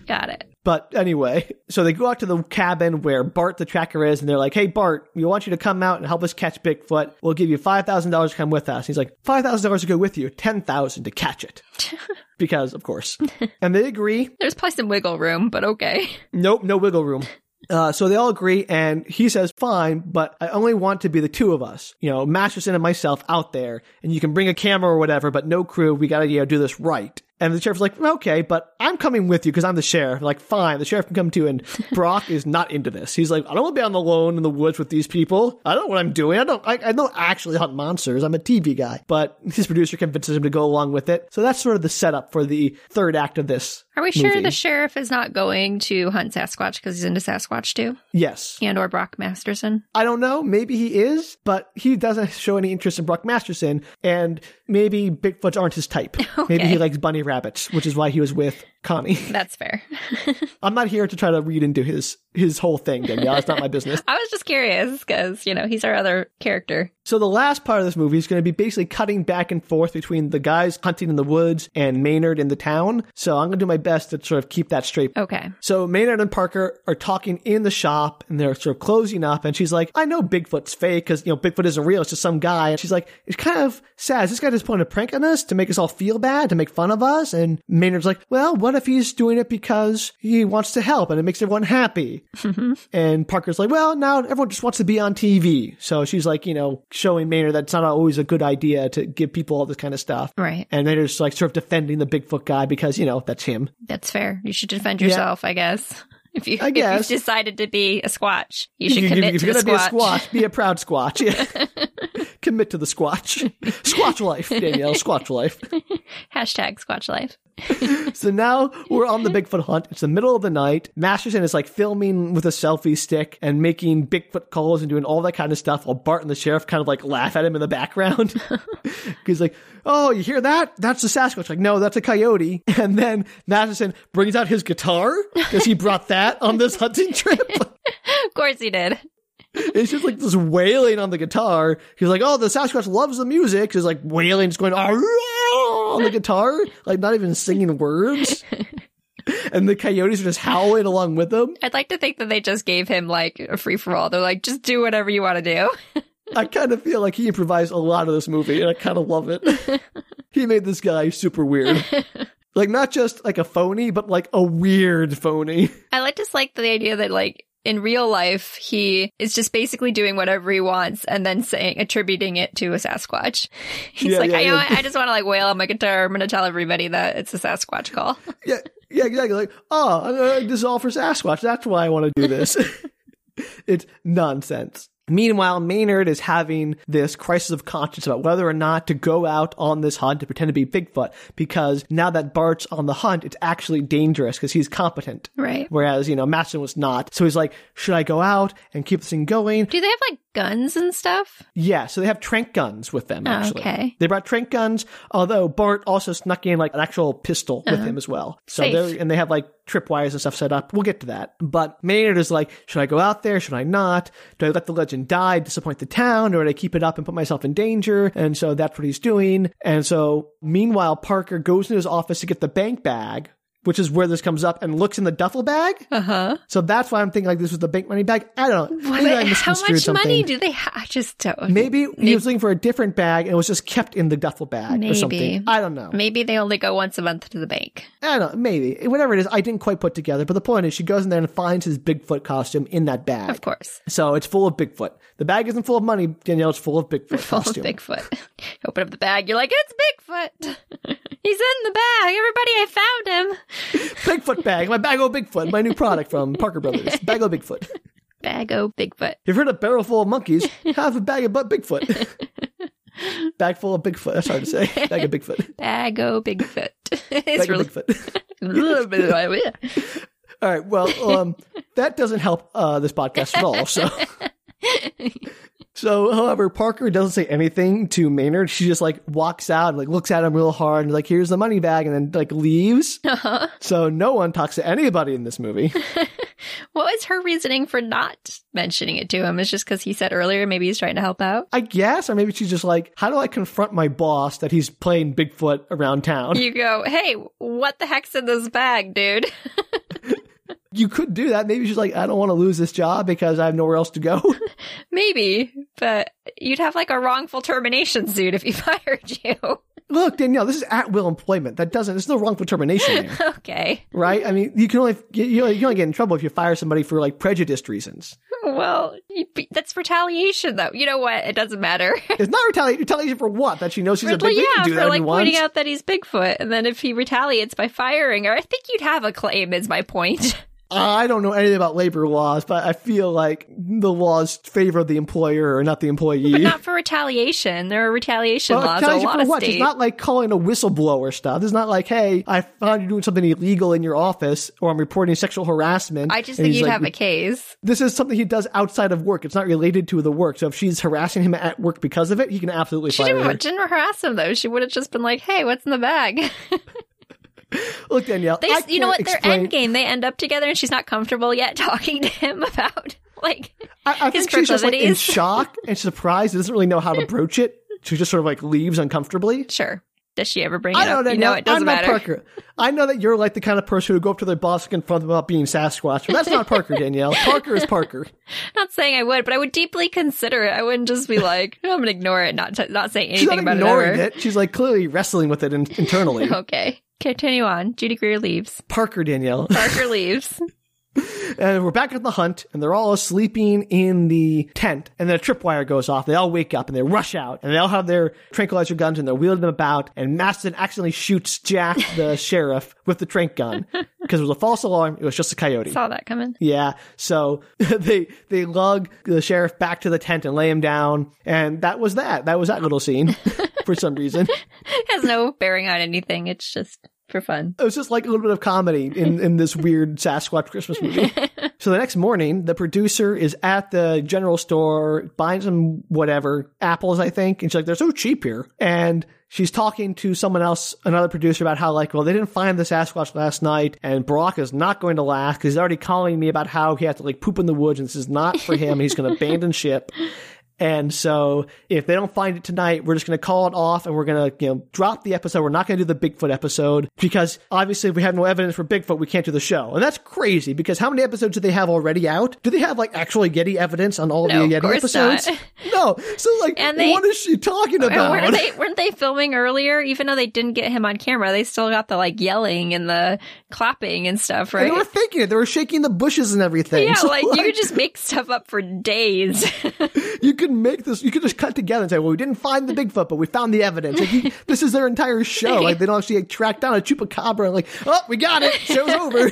Got it. But anyway, so they go out to the cabin where Bart the tracker is, and they're like, "Hey, Bart, we want you to come out and help us catch Bigfoot. We'll give you five thousand dollars to come with us." He's like, 5000 dollars to go with you, ten thousand to catch it." because, of course. And they agree. There's probably some wiggle room, but okay. Nope, no wiggle room. Uh, so they all agree, and he says, "Fine, but I only want to be the two of us, you know, Masterson and myself out there, and you can bring a camera or whatever, but no crew. We gotta, you know, do this right." And the sheriff's like, "Okay, but I'm coming with you because I'm the sheriff." Like, fine, the sheriff can come too. And Brock is not into this. He's like, "I don't want to be on the lone in the woods with these people. I don't know what I'm doing. I don't. I, I don't actually hunt monsters. I'm a TV guy." But his producer convinces him to go along with it. So that's sort of the setup for the third act of this. Are we sure movie. the sheriff is not going to hunt Sasquatch because he's into Sasquatch too? Yes. And or Brock Masterson? I don't know. Maybe he is, but he doesn't show any interest in Brock Masterson, and maybe Bigfoots aren't his type. Maybe he likes bunny rabbits, which is why he was with Connie. That's fair. I'm not here to try to read into his his whole thing, Danielle. It's not my business. I was just curious because, you know, he's our other character. So the last part of this movie is going to be basically cutting back and forth between the guys hunting in the woods and Maynard in the town. So I'm going to do my best to sort of keep that straight. Okay. So Maynard and Parker are talking in the shop and they're sort of closing up and she's like, I know Bigfoot's fake because, you know, Bigfoot isn't real. It's just some guy. And she's like, it's kind of sad. Is this guy just pulling a prank on us to make us all feel bad, to make fun of us? And Maynard's like, well, what if he's doing it because he wants to help and it makes everyone happy? Mm-hmm. And Parker's like, well, now everyone just wants to be on TV. So she's like, you know, showing Maynard that it's not always a good idea to give people all this kind of stuff. Right. And Maynard's like sort of defending the Bigfoot guy because, you know, that's him. That's fair. You should defend yourself, I guess. If you I if guess. you've decided to be a squatch, you should You- commit if to you're the gonna squatch. be a squatch, be a proud squatch. Yeah. Commit to the squatch. Squatch life, Danielle. Squatch life. Hashtag squatch life. So now we're on the Bigfoot hunt. It's the middle of the night. Masterson is like filming with a selfie stick and making Bigfoot calls and doing all that kind of stuff while Bart and the sheriff kind of like laugh at him in the background. He's like, Oh, you hear that? That's the Sasquatch. Like, no, that's a coyote. And then Masterson brings out his guitar because he brought that on this hunting trip. Of course he did. It's just like this wailing on the guitar. He's like, "Oh, the Sasquatch loves the music." He's like wailing, just going "Ah," on the guitar, like not even singing words. And the coyotes are just howling along with him. I'd like to think that they just gave him like a free for all. They're like, just do whatever you want to do. I kind of feel like he improvised a lot of this movie, and I kind of love it. he made this guy super weird, like not just like a phony, but like a weird phony. I like just like the idea that like in real life he is just basically doing whatever he wants and then saying attributing it to a Sasquatch. He's Yeah, like, yeah, I, yeah. I just want to like wail on my guitar. I'm gonna tell everybody that it's a Sasquatch call. Yeah, yeah, exactly. Like, oh, this is all for Sasquatch. That's why I want to do this. it's nonsense. Meanwhile, Maynard is having this crisis of conscience about whether or not to go out on this hunt to pretend to be Bigfoot because now that Bart's on the hunt, it's actually dangerous because he's competent. Right. Whereas, you know, Matson was not. So he's like, should I go out and keep this thing going? Do they have like guns and stuff? Yeah, so they have trank guns with them, oh, actually. okay. They brought trank guns, although Bart also snuck in like an actual pistol with uh-huh. him as well. So and they have like tripwires and stuff set up. We'll get to that. But Maynard is like, should I go out there? Should I not? Do I let the legend die, disappoint the town, or do I keep it up and put myself in danger? And so that's what he's doing. And so meanwhile, Parker goes into his office to get the bank bag. Which is where this comes up and looks in the duffel bag. Uh huh. So that's why I'm thinking like this was the bank money bag. I don't know. Maybe I How much something. money do they have? I just don't. Maybe he was looking for a different bag and it was just kept in the duffel bag or something. I don't know. Maybe they only go once a month to the bank. I don't know. Maybe. Whatever it is, I didn't quite put together. But the point is, she goes in there and finds his Bigfoot costume in that bag. Of course. So it's full of Bigfoot. The bag isn't full of money, Danielle. It's full of Bigfoot Full costume. of Bigfoot. Open up the bag. You're like, it's Bigfoot. He's in the bag. Everybody, I found him. Bigfoot bag. My bag o' Bigfoot. My new product from Parker Brothers. Bag o' Bigfoot. Bag o Bigfoot. You've heard a barrel full of monkeys. Have a bag of butt Bigfoot. bag full of Bigfoot. That's hard to say. Bag of Bigfoot. Bag o Bigfoot. it's Bag really. of Bigfoot. All right. Well, um, that doesn't help uh, this podcast at all. So, so, however, Parker doesn't say anything to Maynard. She just like walks out, like looks at him real hard, and like, "Here's the money bag," and then like leaves. Uh-huh. So no one talks to anybody in this movie. What was her reasoning for not mentioning it to him? Is just because he said earlier maybe he's trying to help out? I guess, or maybe she's just like, "How do I confront my boss that he's playing Bigfoot around town?" You go, hey, what the heck's in this bag, dude? You could do that. Maybe she's like, "I don't want to lose this job because I have nowhere else to go." Maybe, but you'd have like a wrongful termination suit if he fired you. Look, Danielle, this is at will employment. That doesn't. There's no wrongful termination there. okay. right? I mean, you can only you, you only get in trouble if you fire somebody for like prejudiced reasons. Well, that's retaliation, though. You know what? It doesn't matter. It's not retaliation. Retaliation for what? That she knows she's a big. yeah, do for that like pointing out that he's Bigfoot, and then if he retaliates by firing her, I think you'd have a claim. Is my point. I don't know anything about labor laws, but I feel like the laws favor the employer or not the employee. But not for retaliation. There are retaliation Well, laws a retaliation lot for of what? states. It's not like calling a whistleblower stuff. It's not like, hey, I found you doing something illegal in your office, or I'm reporting sexual harassment. I just And think you'd like, have a case. This is something he does outside of work. It's not related to the work. So if she's harassing him at work because of it, he can absolutely She fire didn't, her. didn't harass him though. She would have just been like, "Hey, what's in the bag?" Look, Danielle. They, you know what? Their explain- end game, they end up together, and she's not comfortable yet talking to him about like I, I his think she's just like in shock and surprised. doesn't really know how to broach it. She just sort of like leaves uncomfortably. Sure. Does she ever bring it I know up? that You know, it doesn't I'm not matter. Parker. I know that you're like the kind of person who would go up to their boss and confront them about being Sasquatch, but that's not Parker, Danielle. Parker is Parker. Not saying I would, but I would deeply consider it. I wouldn't just be like, I'm gonna ignore it, not t- not saying She's anything not about ignoring it. it. She's like clearly wrestling with it in- internally. Okay, continue on. Judy Greer leaves. Parker, Danielle. Parker leaves. And we're back at the hunt, and they're all sleeping in the tent. And then a tripwire goes off. They all wake up and they rush out, and they all have their tranquilizer guns and they're wheeling them about. And Maston accidentally shoots Jack, the sheriff, with the trank gun because it was a false alarm. It was just a coyote. Saw that coming. Yeah, so they they lug the sheriff back to the tent and lay him down, and that was that. That was that little scene for some reason. It has no bearing on anything. It's just for fun. It was just like a little bit of comedy in, in this weird Sasquatch Christmas movie. so the next morning, the producer is at the general store buying some whatever, apples, I think. And she's like, they're so cheap here. And she's talking to someone else, another producer, about how, like, well, they didn't find the Sasquatch last night. And Brock is not going to last because he's already calling me about how he has to, like, poop in the woods and this is not for him. He's going to abandon ship. And so if they don't find it tonight, we're just going to call it off and we're going to, you know, drop the episode. We're not going to do the Bigfoot episode because obviously if we have no evidence for Bigfoot, we can't do the show. And that's crazy because how many episodes do they have already out? Do they have like actually Yeti evidence on all No, the Yeti episodes? not. No. So like, And they- what is she talking about? weren't they weren't they filming earlier? Even though they didn't get him on camera, they still got the like yelling and the clapping and stuff, And right? they were faking it. They were shaking the bushes and everything. yeah, So, like, you could just make stuff up for days. you could make this. You could just cut together and say, "Well, we didn't find the Bigfoot, but we found the evidence." Like, this is their entire show. Like they don't actually like, track down a chupacabra and like, "Oh, we got it. Show's over."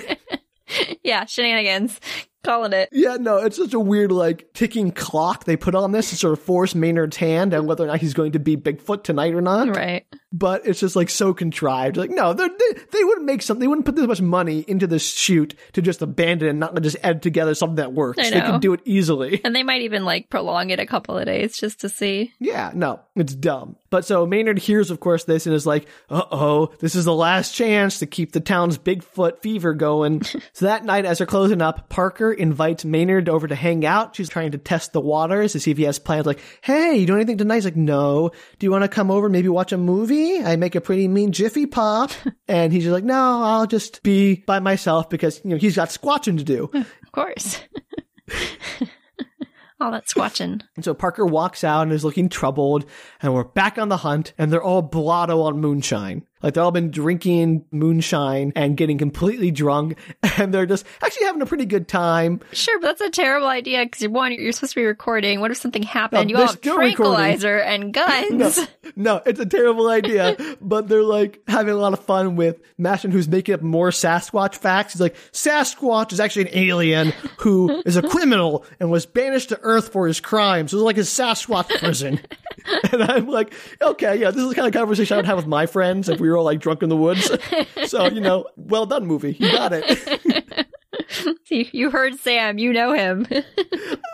yeah, shenanigans. Calling it. yeah, no, it's such a weird like ticking clock they put on this to sort of force Maynard's hand on whether or not he's going to be Bigfoot tonight or not. Right. But it's just like so contrived. Like, no, they're- they they wouldn't make something. They wouldn't put this much money into this shoot to just abandon and not just add together something that works. They could do it easily. And they might even like prolong it a couple of days just to see. Yeah, no, it's dumb. But so Maynard hears, of course, this and is like, uh oh, this is the last chance to keep the town's Bigfoot fever going. so that night, as they're closing up, Parker invites Maynard over to hang out. She's trying to test the waters to see if he has plans. Like, hey, you doing anything tonight? He's like, no. Do you want to come over maybe watch a movie? I make a pretty mean Jiffy Pop. and he's just like, no, I'll just be by myself because, you know, he's got squatching to do. Of course. All that squatching. And so Parker walks out and is looking troubled, and we're back on the hunt, and they're all blotto on moonshine. Like they've all been drinking moonshine and getting completely drunk, and they're just actually having a pretty good time. Sure, but that's a terrible idea because one, you're supposed to be recording. What if something happened? No, you all have still recording. tranquilizer and guns. No, no, it's a terrible idea, but they're like having a lot of fun with Maston, who's making up more Sasquatch facts. He's like, Sasquatch is actually an alien who is a criminal and was banished to Earth for his crimes. It was like a Sasquatch prison. and I'm like, okay, yeah, this is the kind of conversation I would have with my friends if we were all like drunk in the woods. so, you know, well done, movie. You got it. you, you heard Sam. You know him.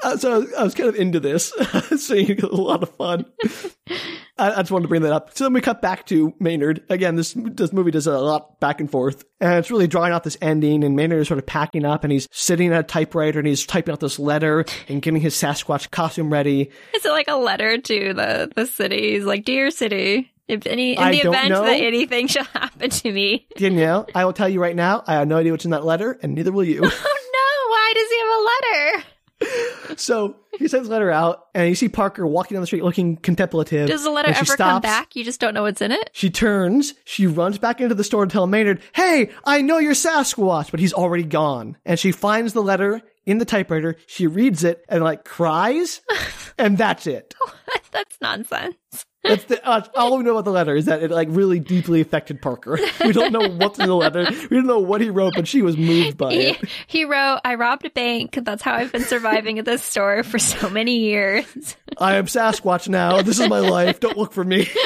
Uh, so I was, I was kind of into this, seeing a lot of fun. I, I just wanted to bring that up. So then we cut back to Maynard. Again, this this movie does a lot back and forth, and it's really drawing out this ending. And Maynard is sort of packing up, and he's sitting at a typewriter, and he's typing out this letter and getting his Sasquatch costume ready. Is it like a letter to the the city? He's like, dear city, if any in I the event know. that anything shall happen to me. Danielle, I will tell you right now, I have no idea what's in that letter, and neither will you. Oh no! Why does he have a letter? so he sends the letter out, and you see Parker walking down the street looking contemplative. Does the letter ever come back? You just don't know what's in it. She turns, she runs back into the store to tell Maynard, Hey, I know you're Sasquatch, but he's already gone. And she finds the letter in the typewriter, she reads it and like cries, and that's it. That's nonsense. That's the, uh, all we know about the letter is that it like really deeply affected Parker. We don't know what's in the letter. We don't know what he wrote, but she was moved by He, it. he wrote, I robbed a bank. That's how I've been surviving at this store for so many years. I am Sasquatch now. This is my life. Don't look for me.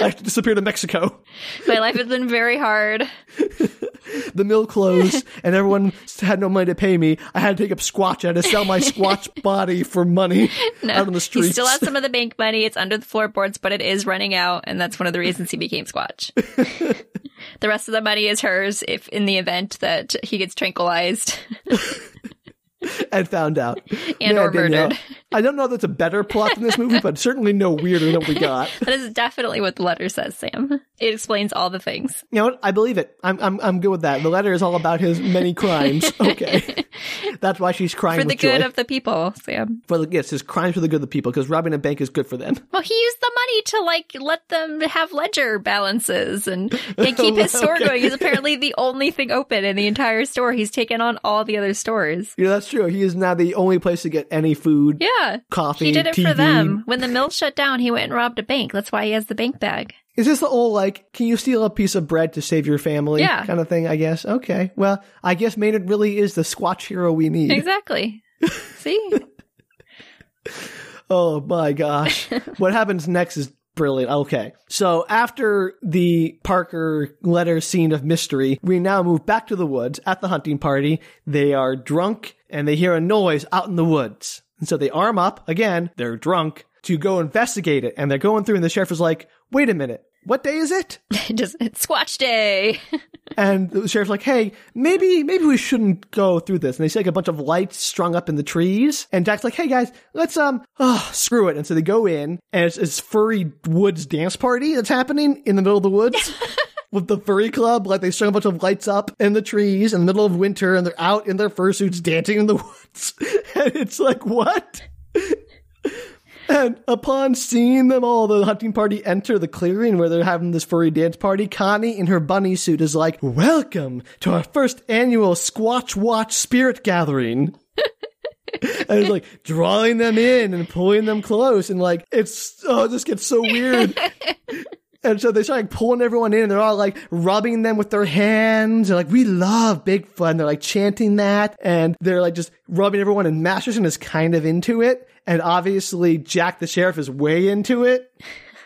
I have to disappear to Mexico. My life has been very hard. the mill closed and everyone had no money to pay me. I had to take up Squatch. I had to sell my Squatch body for money out on the He streets. still has some of the bank money. It's under the floorboards, but it is running out, and that's one of the reasons he became Squatch. The rest of the money is hers if in the event that he gets tranquilized and found out. and Man, or Danielle, murdered. I don't know if that's a better plot than this movie, but certainly no weirder than we got. That is definitely what the letter says, Sam. It explains all the things. You know what? I believe it. I'm I'm I'm good with that. The letter is all about his many crimes. Okay, that's why she's crying For the with joy. good of the people, Sam. for the yes, his crimes for the good of the people because robbing a bank is good for them. Well, he used the money to like let them have ledger balances and, and keep his store Okay. going. He's apparently the only thing open in the entire store. He's taken on all the other stores. Yeah, that's true. He is now the only place to get any food, Yeah. coffee, He did it TV. for them. When the mill shut down, he went and robbed a bank. That's why he has the bank bag. Is this the old like, can you steal a piece of bread to save your family? Yeah. kind of thing. I guess. Okay. Well, I guess Maynard really is the Squatch hero we need. Exactly. See? Oh my gosh. what happens next is brilliant. Okay. So after the Parker letter scene of mystery, we now move back to the woods at the hunting party. They are drunk and they hear a noise out in the woods. And so they arm up again. They're drunk to go investigate it. And they're going through and the sheriff is like, wait a minute. What day is it? Just it's Squatch Day. And the sheriff's like, hey, maybe, maybe we shouldn't go through this. And they see like a bunch of lights strung up in the trees. And Jack's like, hey guys, let's, um, oh, screw it. And so they go in and it's this furry woods dance party that's happening in the middle of the woods. With the furry club, like they strung a bunch of lights up in the trees in the middle of winter and they're out in their fursuits dancing in the woods. and it's like, what? And upon seeing them all, the hunting party enter the clearing where they're having this furry dance party. Connie in her bunny suit is like, Welcome to our first annual Squatch Watch Spirit Gathering. and it's like drawing them in and pulling them close. And like, it's, oh, just gets so weird. And so they start like pulling everyone in and they're all like rubbing them with their hands. They're like, we love Bigfoot. And they're like chanting that. And they're like just rubbing everyone and Masterson is kind of into it. And obviously Jack the sheriff is way into it.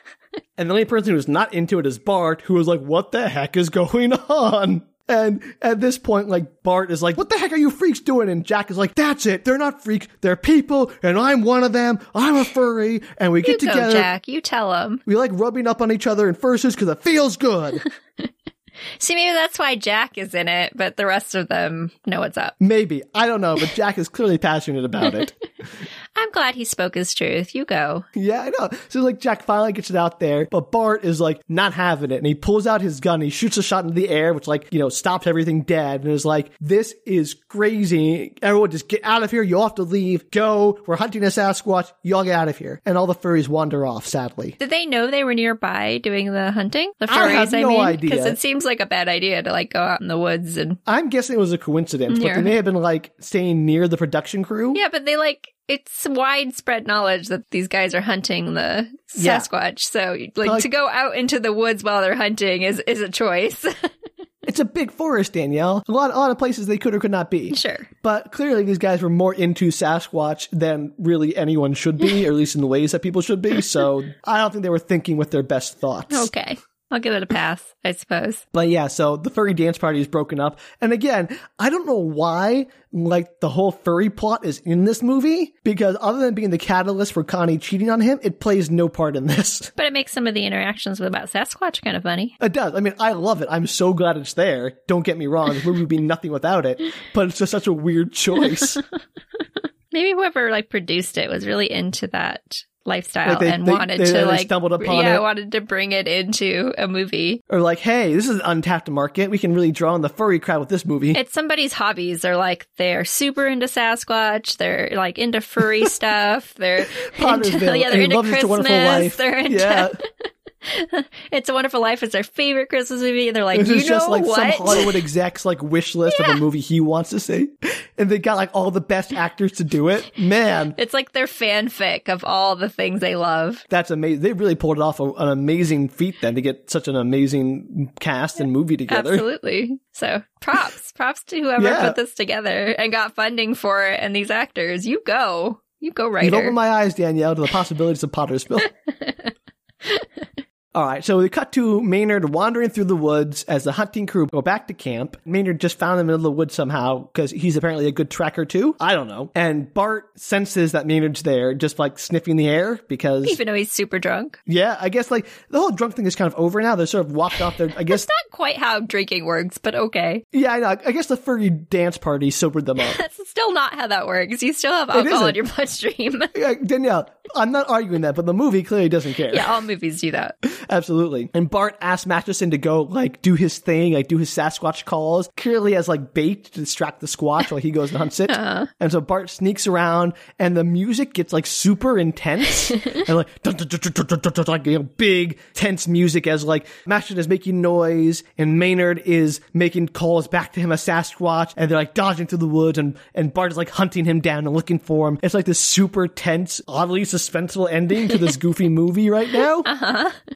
and the only person who's not into it is Bart, who is like, what the heck is going on? And at this point, like Bart is like, "What the heck are you freaks doing?" And Jack is like, "That's it. They're not freaks. They're people, and I'm one of them. I'm a furry." And we You get go, together. Jack. You tell them. We like rubbing up on each other in fursuits because it feels good. See, maybe that's why Jack is in it, but the rest of them know what's up. Maybe. I don't know, but Jack is clearly passionate about it. I'm glad he spoke his truth. You go. yeah, I know. So like Jack finally gets it out there, but Bart is like not having it. And he pulls out his gun, he shoots a shot into the air, which like, you know, stops everything dead and is like, this is crazy. Everyone just get out of here. You all have to leave. Go. We're hunting a Sasquatch. You all get out of here. And all the furries wander off, sadly. Did they know they were nearby doing the hunting? The I furries, have no mean, idea. because it seems like a bad idea to like go out in the woods and I'm guessing it was a coincidence, but they may have been like staying near the production crew. yeah, but they like it's widespread knowledge that these guys are hunting the Yeah. Sasquatch. So like, Like- to go out into the woods while they're hunting is is a choice. It's a big forest, Danielle. A lot, a lot of places they could or could not be. sure. But clearly, these guys were more into Sasquatch than really anyone should be, or at least in the ways that people should be. So I don't think they were thinking with their best thoughts. Okay. I'll give it a pass, I suppose. But yeah, so the furry dance party is broken up. And again, I don't know why, like, the whole furry plot is in this movie, because other than being the catalyst for Connie cheating on him, it plays no part in this. But it makes some of the interactions with about Sasquatch kind of funny. It does. I mean, I love it. I'm so glad it's there. Don't get me wrong. This movie would be nothing without it, but it's just such a weird choice. Maybe whoever like produced it was really into that lifestyle Like, they- and they- wanted they- to like stumbled upon yeah, it. wanted to bring it into a movie. or like, hey, this is an untapped market. We can really draw on the furry crowd with this movie. It's somebody's hobbies. They're like they're super into Sasquatch. They're like into furry stuff. They're into, yeah, they're into Love Is Just a Christmas. They're into yeah, It's a Wonderful Life is their favorite Christmas movie, and they're like, this you is know just like what? some Hollywood exec's like wish list of a movie he wants to see, and they got like all the best actors to do it. Man, it's like their fanfic of all the things they love. that's amazing. They really pulled it off a, an amazing feat then to get such an amazing cast and movie together. Absolutely. So props, props to whoever Yeah. put this together and got funding for it, and these actors. You go, you go, You've opened my eyes, Danielle, to the possibilities of Potter's Pottersville. All right, so we cut to Maynard wandering through the woods as the hunting crew go back to camp. Maynard just found them in the middle of the woods somehow because he's apparently a good tracker too. I don't know. And Bart senses that Maynard's there, just like sniffing the air because, Even though he's super drunk. yeah, I guess like the whole drunk thing is kind of over now. They're sort of walked off their, I guess, It's not quite how drinking works, but okay. yeah, I know. I guess the furry dance party sobered them up. That's still not how that works. You still have alcohol in your bloodstream. Yeah, Danielle, I'm not arguing that, but the movie clearly doesn't care. Yeah, all movies do that. Absolutely. And Bart asks Masterson to go like do his thing, like do his Sasquatch calls, clearly as like bait to distract the Squatch while he goes and hunts it. Uh-huh. And so Bart sneaks around, and the music gets like super intense and like like you know, big tense music as like Masterson is making noise and Maynard is making calls back to him as Sasquatch, and they're like dodging through the woods, and and Bart is like hunting him down and looking for him. It's like this super tense, oddly suspenseful ending to this goofy movie right now.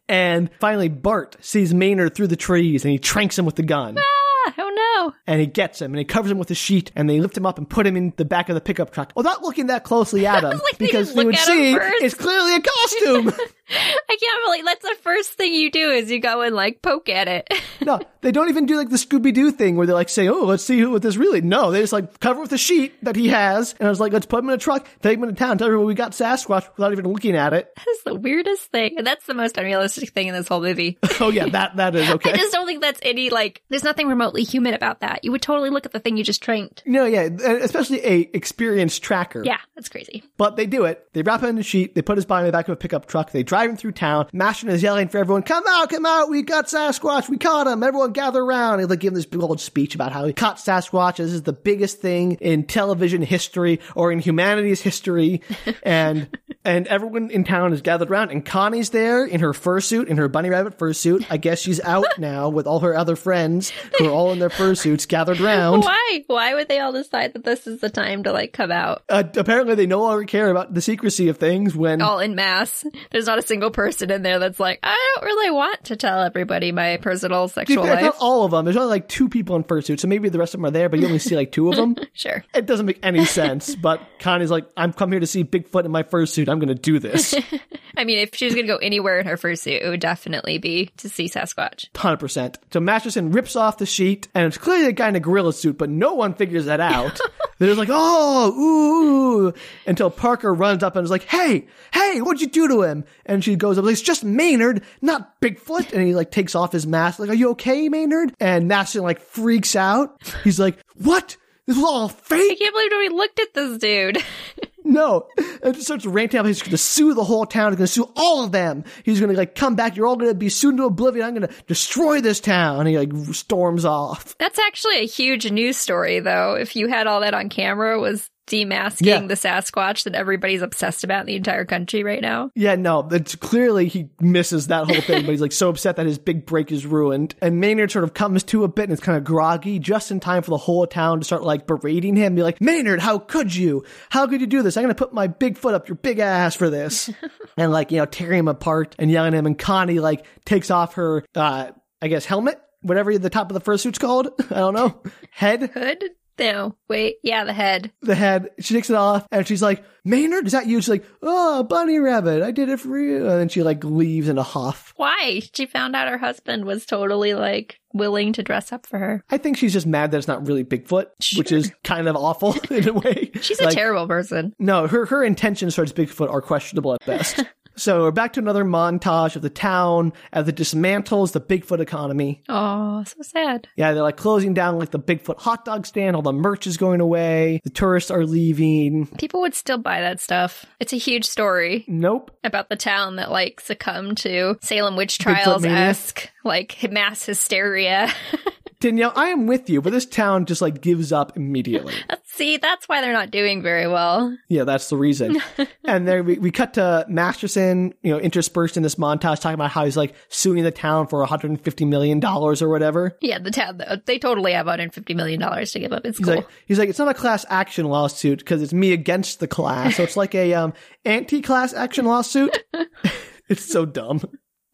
And finally, Bart sees Maynard through the trees and he tranks him with the gun. Ah, oh no. And he gets him and he covers him with a sheet and they lift him up and put him in the back of the pickup truck without looking that closely at him Like, because you would see it's clearly a costume. I can't believe that's the first thing you do is you go and like poke at it. no, they don't even do like the Scooby Doo thing where they like say, oh, let's see who what this really. No, they just like cover it with a sheet that he has. And I was like, let's put him in a truck, take him into town, tell everyone we got Sasquatch without even looking at it. That is the weirdest thing. And that's the most unrealistic thing in this whole movie. Oh, yeah, that, that is okay. I just don't think that's any like there's nothing remotely human about that. You would totally look at the thing you just trained. no, yeah, especially a experienced tracker. Yeah, that's crazy. But they do it. They wrap him in a sheet. They put his body in the back of a pickup truck. They drive him through town. Masterson is yelling for everyone, come out, come out. We got Sasquatch. We caught him. Everyone gather around. They give him this big old speech about how he caught Sasquatch. This is the biggest thing in television history or in humanity's history. and, and everyone in town is gathered around and Connie's there in her fursuit, in her bunny rabbit fursuit. I guess she's out now with all her other friends who are all in their fursuits gathered around. Why? Why would they all decide that this is the time to like come out Uh, apparently they no longer care about the secrecy of things when all in mass? There's not a single person in there that's like, I don't really want to tell everybody my personal sexual fair, life. not all of them. There's only like two people in fursuit, so maybe the rest of them are there, but you only see like two of them. Sure. It doesn't make any sense. But Connie's like, I'm come here to see Bigfoot in my fursuit. I'm going to do this. I mean, if she was going to go anywhere in her fursuit, it would definitely be to see Sasquatch. 100%. So Masterson rips off the sheet, and it's clearly a guy in a gorilla suit, but no one figures that out. They're like, oh, ooh, ooh," until Parker runs up and is like, hey, hey, what'd you do to him? And she goes up, like, it's just Maynard, not Bigfoot. And he like takes off his mask, like, are you okay, Maynard? And Masterson like freaks out. He's like, what? This was all fake. I can't believe we looked at this dude. No. And just starts ranting. He's going to sue the whole town. He's going to sue all of them. He's going to like come back. You're all going to be sued into oblivion. I'm going to destroy this town. And he like storms off. That's actually a huge news story, though. If you had all that on camera, was demasking Yeah. the Sasquatch that everybody's obsessed about in the entire country right now. Yeah, no, it's clearly he misses that whole thing, but he's like so upset that his big break is ruined. And Maynard sort of comes to a bit and is kind of groggy just in time for the whole town to start like berating him. Be like, Maynard, how could you? How could you do this? I'm going to put my big foot up your big ass for this. and like, you know, tearing him apart and yelling at him. And Connie like takes off her, uh, I guess helmet, whatever the top of the fursuit's called. I don't know. Head. Hood? No, wait, yeah, the head. the head. She takes it off and she's like, Maynard, is that you? She's like, oh, bunny rabbit, I did it for you. And then she like leaves in a huff. Why? She found out her husband was totally like willing to dress up for her. I think she's just mad that it's not really Bigfoot, which is kind of awful in a way. She's a terrible person. No, her, her intentions towards Bigfoot are questionable at best. so we're back to another montage of the town as it dismantles the Bigfoot economy. Oh, so sad. Yeah, they're like closing down like the Bigfoot hot dog stand. All the merch is going away. The tourists are leaving. People would still buy that stuff. It's a huge story Nope. about the town that like succumbed to Salem witch trials esque like mass hysteria. Danielle, I am with you, but this town just like gives up immediately. See, that's why they're not doing very well. Yeah, that's the reason. and then we, we cut to Masterson, you know, interspersed in this montage talking about how he's like suing the town for $150 million or whatever. Yeah, the town they totally have 150 million dollars to give up. It's He's cool. like, he's like, it's not a class action lawsuit because it's me against the class. So it's like a um, anti-class action lawsuit. it's so dumb.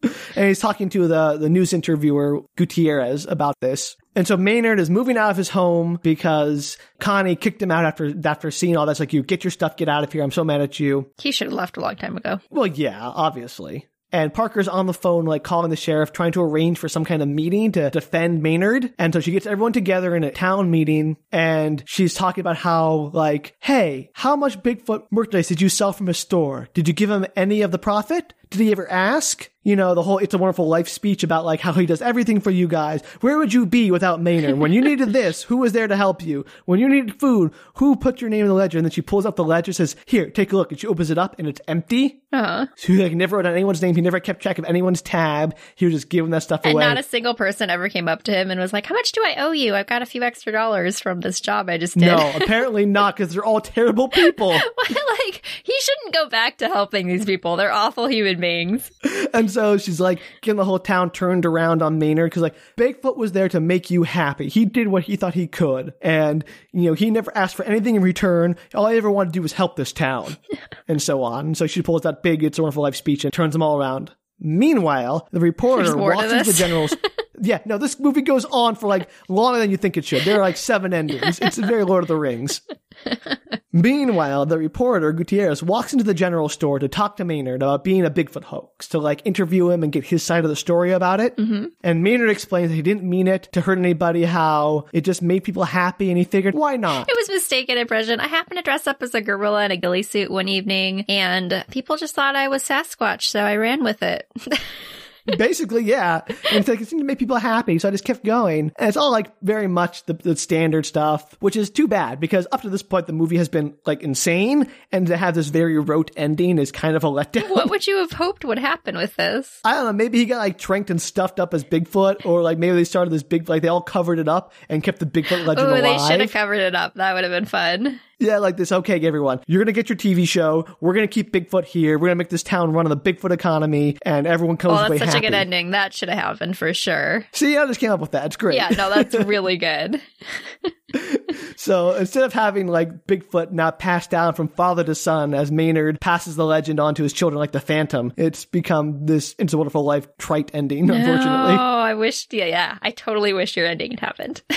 And he's talking to the, the news interviewer, Gutierrez, about this. And so Maynard is moving out of his home because Connie kicked him out after, after seeing all this. Like, you get your stuff, get out of here. I'm so mad at you. he should have left a long time ago. Well, yeah, obviously. and Parker's on the phone, like calling the sheriff, trying to arrange for some kind of meeting to defend Maynard. And so she gets everyone together in a town meeting and she's talking about how, like, hey, how much Bigfoot merchandise did you sell from his store? Did you give him any of the profit? Did he ever ask? You know, the whole It's a Wonderful Life speech about like how he does everything for you guys. Where would you be without Maynard? When you needed this, who was there to help you? When you needed food, who put your name in the ledger? And then she pulls up the ledger, says, here, take a look. And she opens it up and it's empty. Uh-huh. So he like never wrote down anyone's name. He never kept track of anyone's tab. He was just giving that stuff And away. not a single person ever came up to him and was like, How much do I owe you? I've got a few extra dollars from this job I just did. no, apparently not, because they're all terrible people. like, he shouldn't go back to helping these people. They're awful human beings. and so she's like getting the whole town turned around on Maynard because like Bigfoot was there to make you happy. He did what he thought he could, and you know he never asked for anything in return. All he ever wanted to do was help this town, and so on. And so she pulls that big "It's a Wonderful Life" speech and turns them all around. Meanwhile, the reporter There's more to walks into the general's. yeah, no, this movie goes on for like longer than you think it should. There are like seven endings. It's the very Lord of the Rings. Meanwhile, the reporter, Gutierrez, walks into the general store to talk to Maynard about being a Bigfoot hoax, to like interview him and get his side of the story about it. Mm-hmm. And Maynard explains that he didn't mean it to hurt anybody, how it just made people happy, and he figured, why not? It was mistaken impression. I happened to dress up as a gorilla in a ghillie suit one evening, and people just thought I was Sasquatch, so I ran with it. Basically, yeah. And it's like, it seemed to make people happy, so I just kept going. And it's all like very much the, the standard stuff, which is too bad because up to this point, the movie has been like insane, and to have this very rote ending is kind of a letdown. what would you have hoped would happen with this? I don't know. Maybe he got like tranked and stuffed up as Bigfoot, or like maybe they started this big, like they all covered it up and kept the Bigfoot legend Oh, alive. they should have covered it up. That would have been fun. Yeah, like this. Okay, everyone, you're gonna get your TV show. We're gonna keep Bigfoot here. We're gonna make this town run on the Bigfoot economy, and everyone comes oh, away that's such happy. a good ending. That should have happened for sure. See, I just came up with that. It's great. Yeah, no, that's really good. So instead of having like Bigfoot not passed down from father to son as Maynard passes the legend on to his children like the Phantom, it's become this It's a Wonderful Life trite ending, unfortunately. Oh, I wish. Yeah, yeah. I totally wish your ending had happened.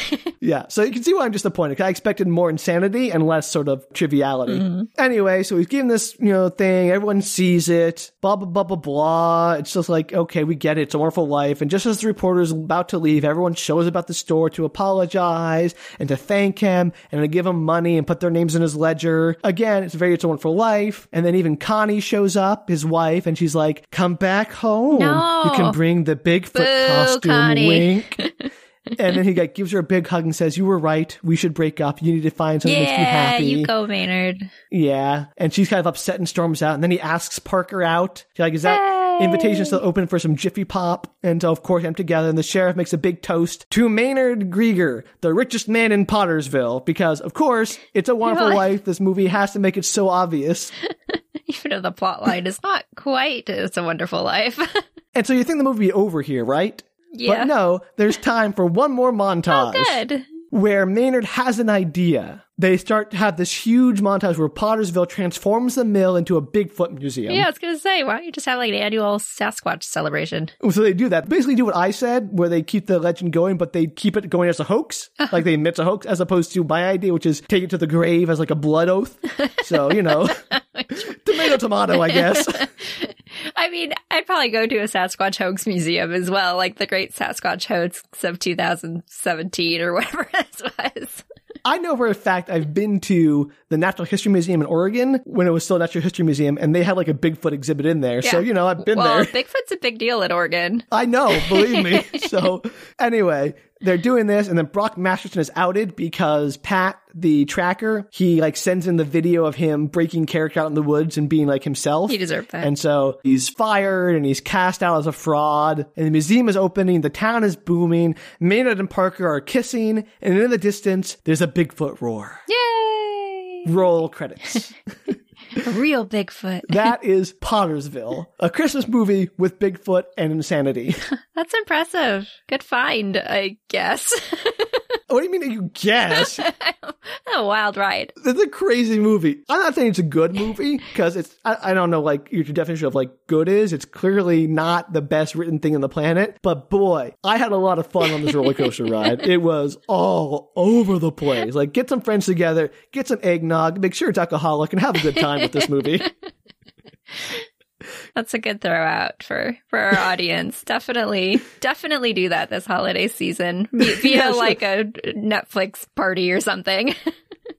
Yeah, so you can see why I'm disappointed. I expected more insanity and less sort of triviality. Mm-hmm. Anyway, so he's giving this, you know, thing. Everyone sees it. Blah blah blah blah blah. It's just like, okay, we get it. It's a wonderful life. And just as the reporter's about to leave, everyone shows about the store to apologize and to thank him and to give him money and put their names in his ledger. Again, it's very it's a wonderful life. And then even Connie shows up, his wife, and she's like, "Come back home. No. You can bring the Bigfoot Boo, costume." Connie. Wink. and then he like gives her a big hug and says, "You were right. We should break up. You need to find something that makes you happy." yeah, you go, Maynard. Yeah, and she's kind of upset and storms out. And then he asks Parker out. She's like, "Is that invitation still open for some Jiffy Pop?" And so, of course, them together. And the sheriff makes a big toast to Maynard Greiger, the richest man in Pottersville, because of course, it's a wonderful Really? life. This movie has to make it so obvious. Even though the plot line is not quite It's a Wonderful Life. And so you think the movie be over here, right? Yeah. But no, there's time for one more montage. oh, Good. where Maynard has an idea. They start to have this huge montage where Pottersville transforms the mill into a Bigfoot museum. Yeah, I was going to say, why don't you just have like an annual Sasquatch celebration? So they do that. Basically do what I said, where they keep the legend going, but they keep it going as a hoax. Uh-huh. like they admit it's a hoax, as opposed to my idea, which is take it to the grave as like a blood oath. So, you know, tomato, tomato, I guess. I mean, I'd probably go to a Sasquatch hoax museum as well, like the Great Sasquatch Hoax of 2017 or whatever this was. I know for a fact I've been to the Natural History Museum in Oregon when it was still a Natural History Museum, and they had like a Bigfoot exhibit in there. So, you know, I've been well, there. Bigfoot's a big deal in Oregon. I know, believe me. so anyway, they're doing this, and then Brock Masterson is outed because Pat, the tracker, he like sends in the video of him breaking character out in the woods and being like himself. He deserved that. And so he's fired and he's cast out as a fraud. And the museum is opening, the town is booming. Maynard and Parker are kissing, and in the distance, there's a Bigfoot roar. Yay! Roll credits. A real Bigfoot. that is Pottersville, a Christmas movie with Bigfoot and insanity. That's impressive. Good find, I guess. what do you mean you guess? a wild ride. It's a crazy movie. I'm not saying it's a good movie because it's, I, I don't know, like your definition of like good is. It's clearly not the best written thing on the planet, but boy, I had a lot of fun on this roller coaster ride. It was all over the place. Like get some friends together, get some eggnog, make sure it's alcoholic and have a good time with this movie. That's a good throw out for for our audience. definitely, definitely do that this holiday season via Yeah, sure. like a Netflix party or something.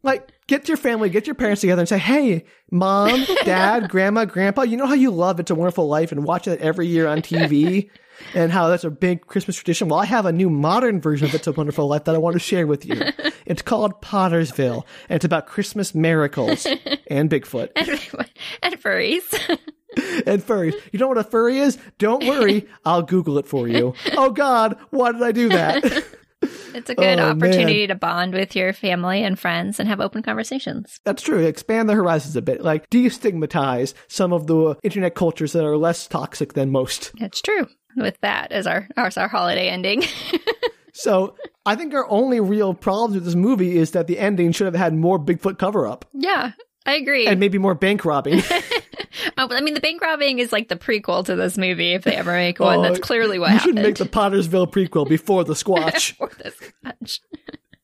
Like, get your family, get your parents together and say, hey, mom, dad, grandma, grandpa, you know how you love It's a Wonderful Life and watch it every year on TV? and how that's a big Christmas tradition. Well, I have a new modern version of It's a Wonderful Life that I want to share with you. It's called Pottersville, and it's about Christmas miracles and Bigfoot and, and furries. and furries. You know what a furry is? Don't worry, I'll Google it for you. Oh God, why did I do that? It's a good Oh, opportunity to bond with your family and friends and have open conversations. That's true. Expand the horizons a bit, like destigmatize some of the internet cultures that are less toxic than most. It's true. With that as our as our holiday ending. So I think our only real problem with this movie is that the ending should have had more Bigfoot cover up yeah, I agree. and maybe more bank robbing. Oh, I mean, the bank robbing is like the prequel to this movie. If they ever make one, Oh, that's clearly what you happened. should make the Pottersville prequel before the Squatch. for this much.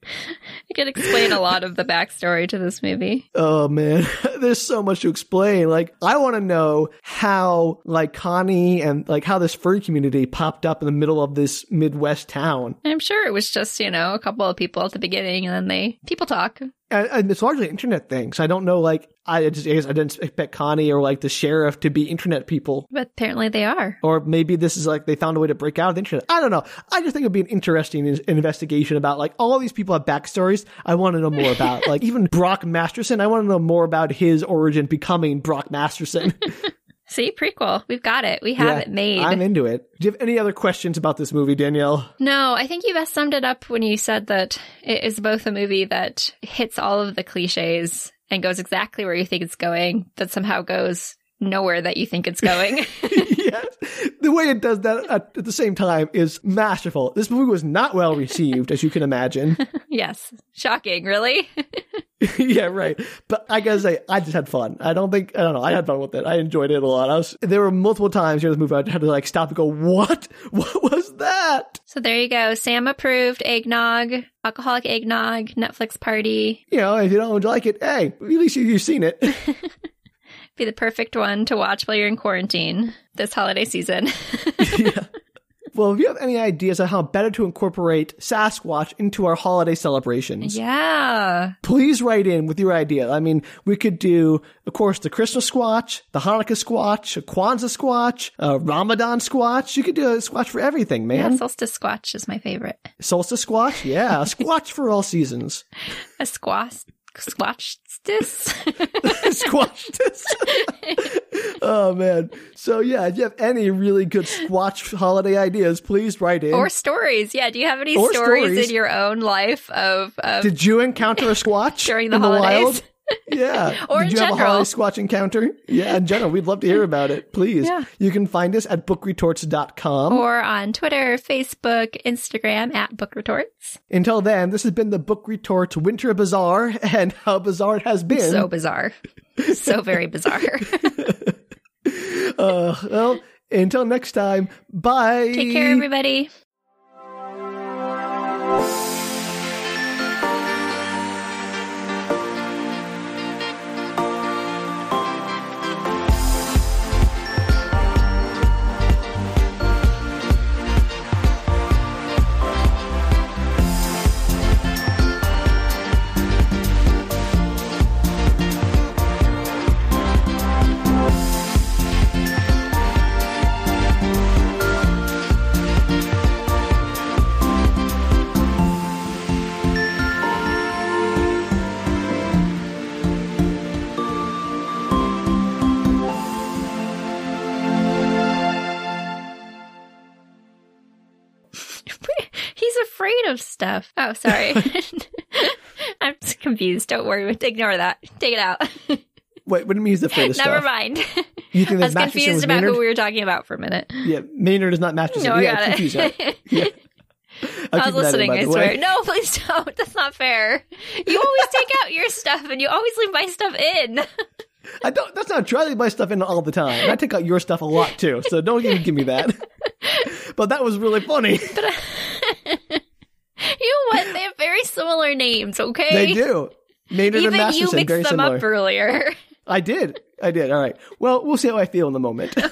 I could explain a lot of the backstory to this movie. oh man, there's so much to explain. Like I want to know how like Connie and like how this furry community popped up in the middle of this Midwest town. I'm sure it was just, you know, a couple of people at the beginning and then they people talk. And, and it's largely internet thing. So I don't know, like, I just, I guess I didn't expect Connie or like the sheriff to be internet people. But apparently they are. Or maybe this is like they found a way to break out of the internet. I don't know. I just think it'd be an interesting in- investigation about like all these people have backstories. I want to know more about like even Brock Masterson. I want to know more about his origin becoming Brock Masterson. See, prequel. We've got it. We have Yeah, it made. I'm into it. Do you have any other questions about this movie, Danielle? No, I think you best summed it up when you said that it is both a movie that hits all of the cliches and goes exactly where you think it's going, but somehow goes nowhere that you think it's going. yes. The way it does that at, at the same time is masterful. This movie was not well received, as you can imagine. yes. Shocking, really? yeah, right. But I gotta say, I just had fun. I don't think I don't know. I had fun with it. I enjoyed it a lot. I was there were multiple times during this movie I had to like stop and go, "What? What was that?" so there you go. Sam approved eggnog, alcoholic eggnog, Netflix party. You know, if you don't like it, hey, at least you, you've seen it. Be the perfect one to watch while you're in quarantine this holiday season. yeah. Well, if you have any ideas on how better to incorporate Sasquatch into our holiday celebrations, yeah. please write in with your idea. I mean, we could do, of course, the Christmas Squatch, the Hanukkah Squatch, a Kwanzaa Squatch, a Ramadan Squatch. You could do a Squatch for everything, man. Yeah, Solstice Squatch is my favorite. Solstice Squatch? Yeah, a Squatch for all seasons. A squash. Squatch this. Squash this. oh, man. So, yeah, if you have any really good Squatch holiday ideas, please write in. or stories. Yeah. Do you have any stories, stories. in your own life of, of Did you encounter a Squatch During the in the holidays? wild? Yeah. Or Did in you have a general. holiday Squatch encounter? Yeah, in general. We'd love to hear about it. Please. Yeah. You can find us at bookretorts.com. or on Twitter, Facebook, Instagram at bookretorts. Until then, this has been the Book Retorts Winter Bazaar and how bizarre it has been. So bizarre. so very bizarre. uh, well, until next time, bye. Take care, everybody. Afraid of stuff. Oh, sorry. I'm confused. Don't worry. Ignore that. Take it out. Wait, what do you mean he's afraid of Never stuff? mind. You think I was confused about Maynard? who we were talking about for a minute. Yeah, Maynard is not Masterson. No, I yeah, got it. Yeah. I'll I was in, listening, by I swear. way. No, please don't. That's not fair. You always take out your stuff and you always leave my stuff in. I don't. That's not true. I leave my stuff in all the time. I take out your stuff a lot too. So don't even give me that. but that was really funny. Uh, You know what? They have very similar names, okay? They do. Maynard and Even you mixed very them similar. up earlier. I did. I did. All right. Well, we'll see how I feel in the moment.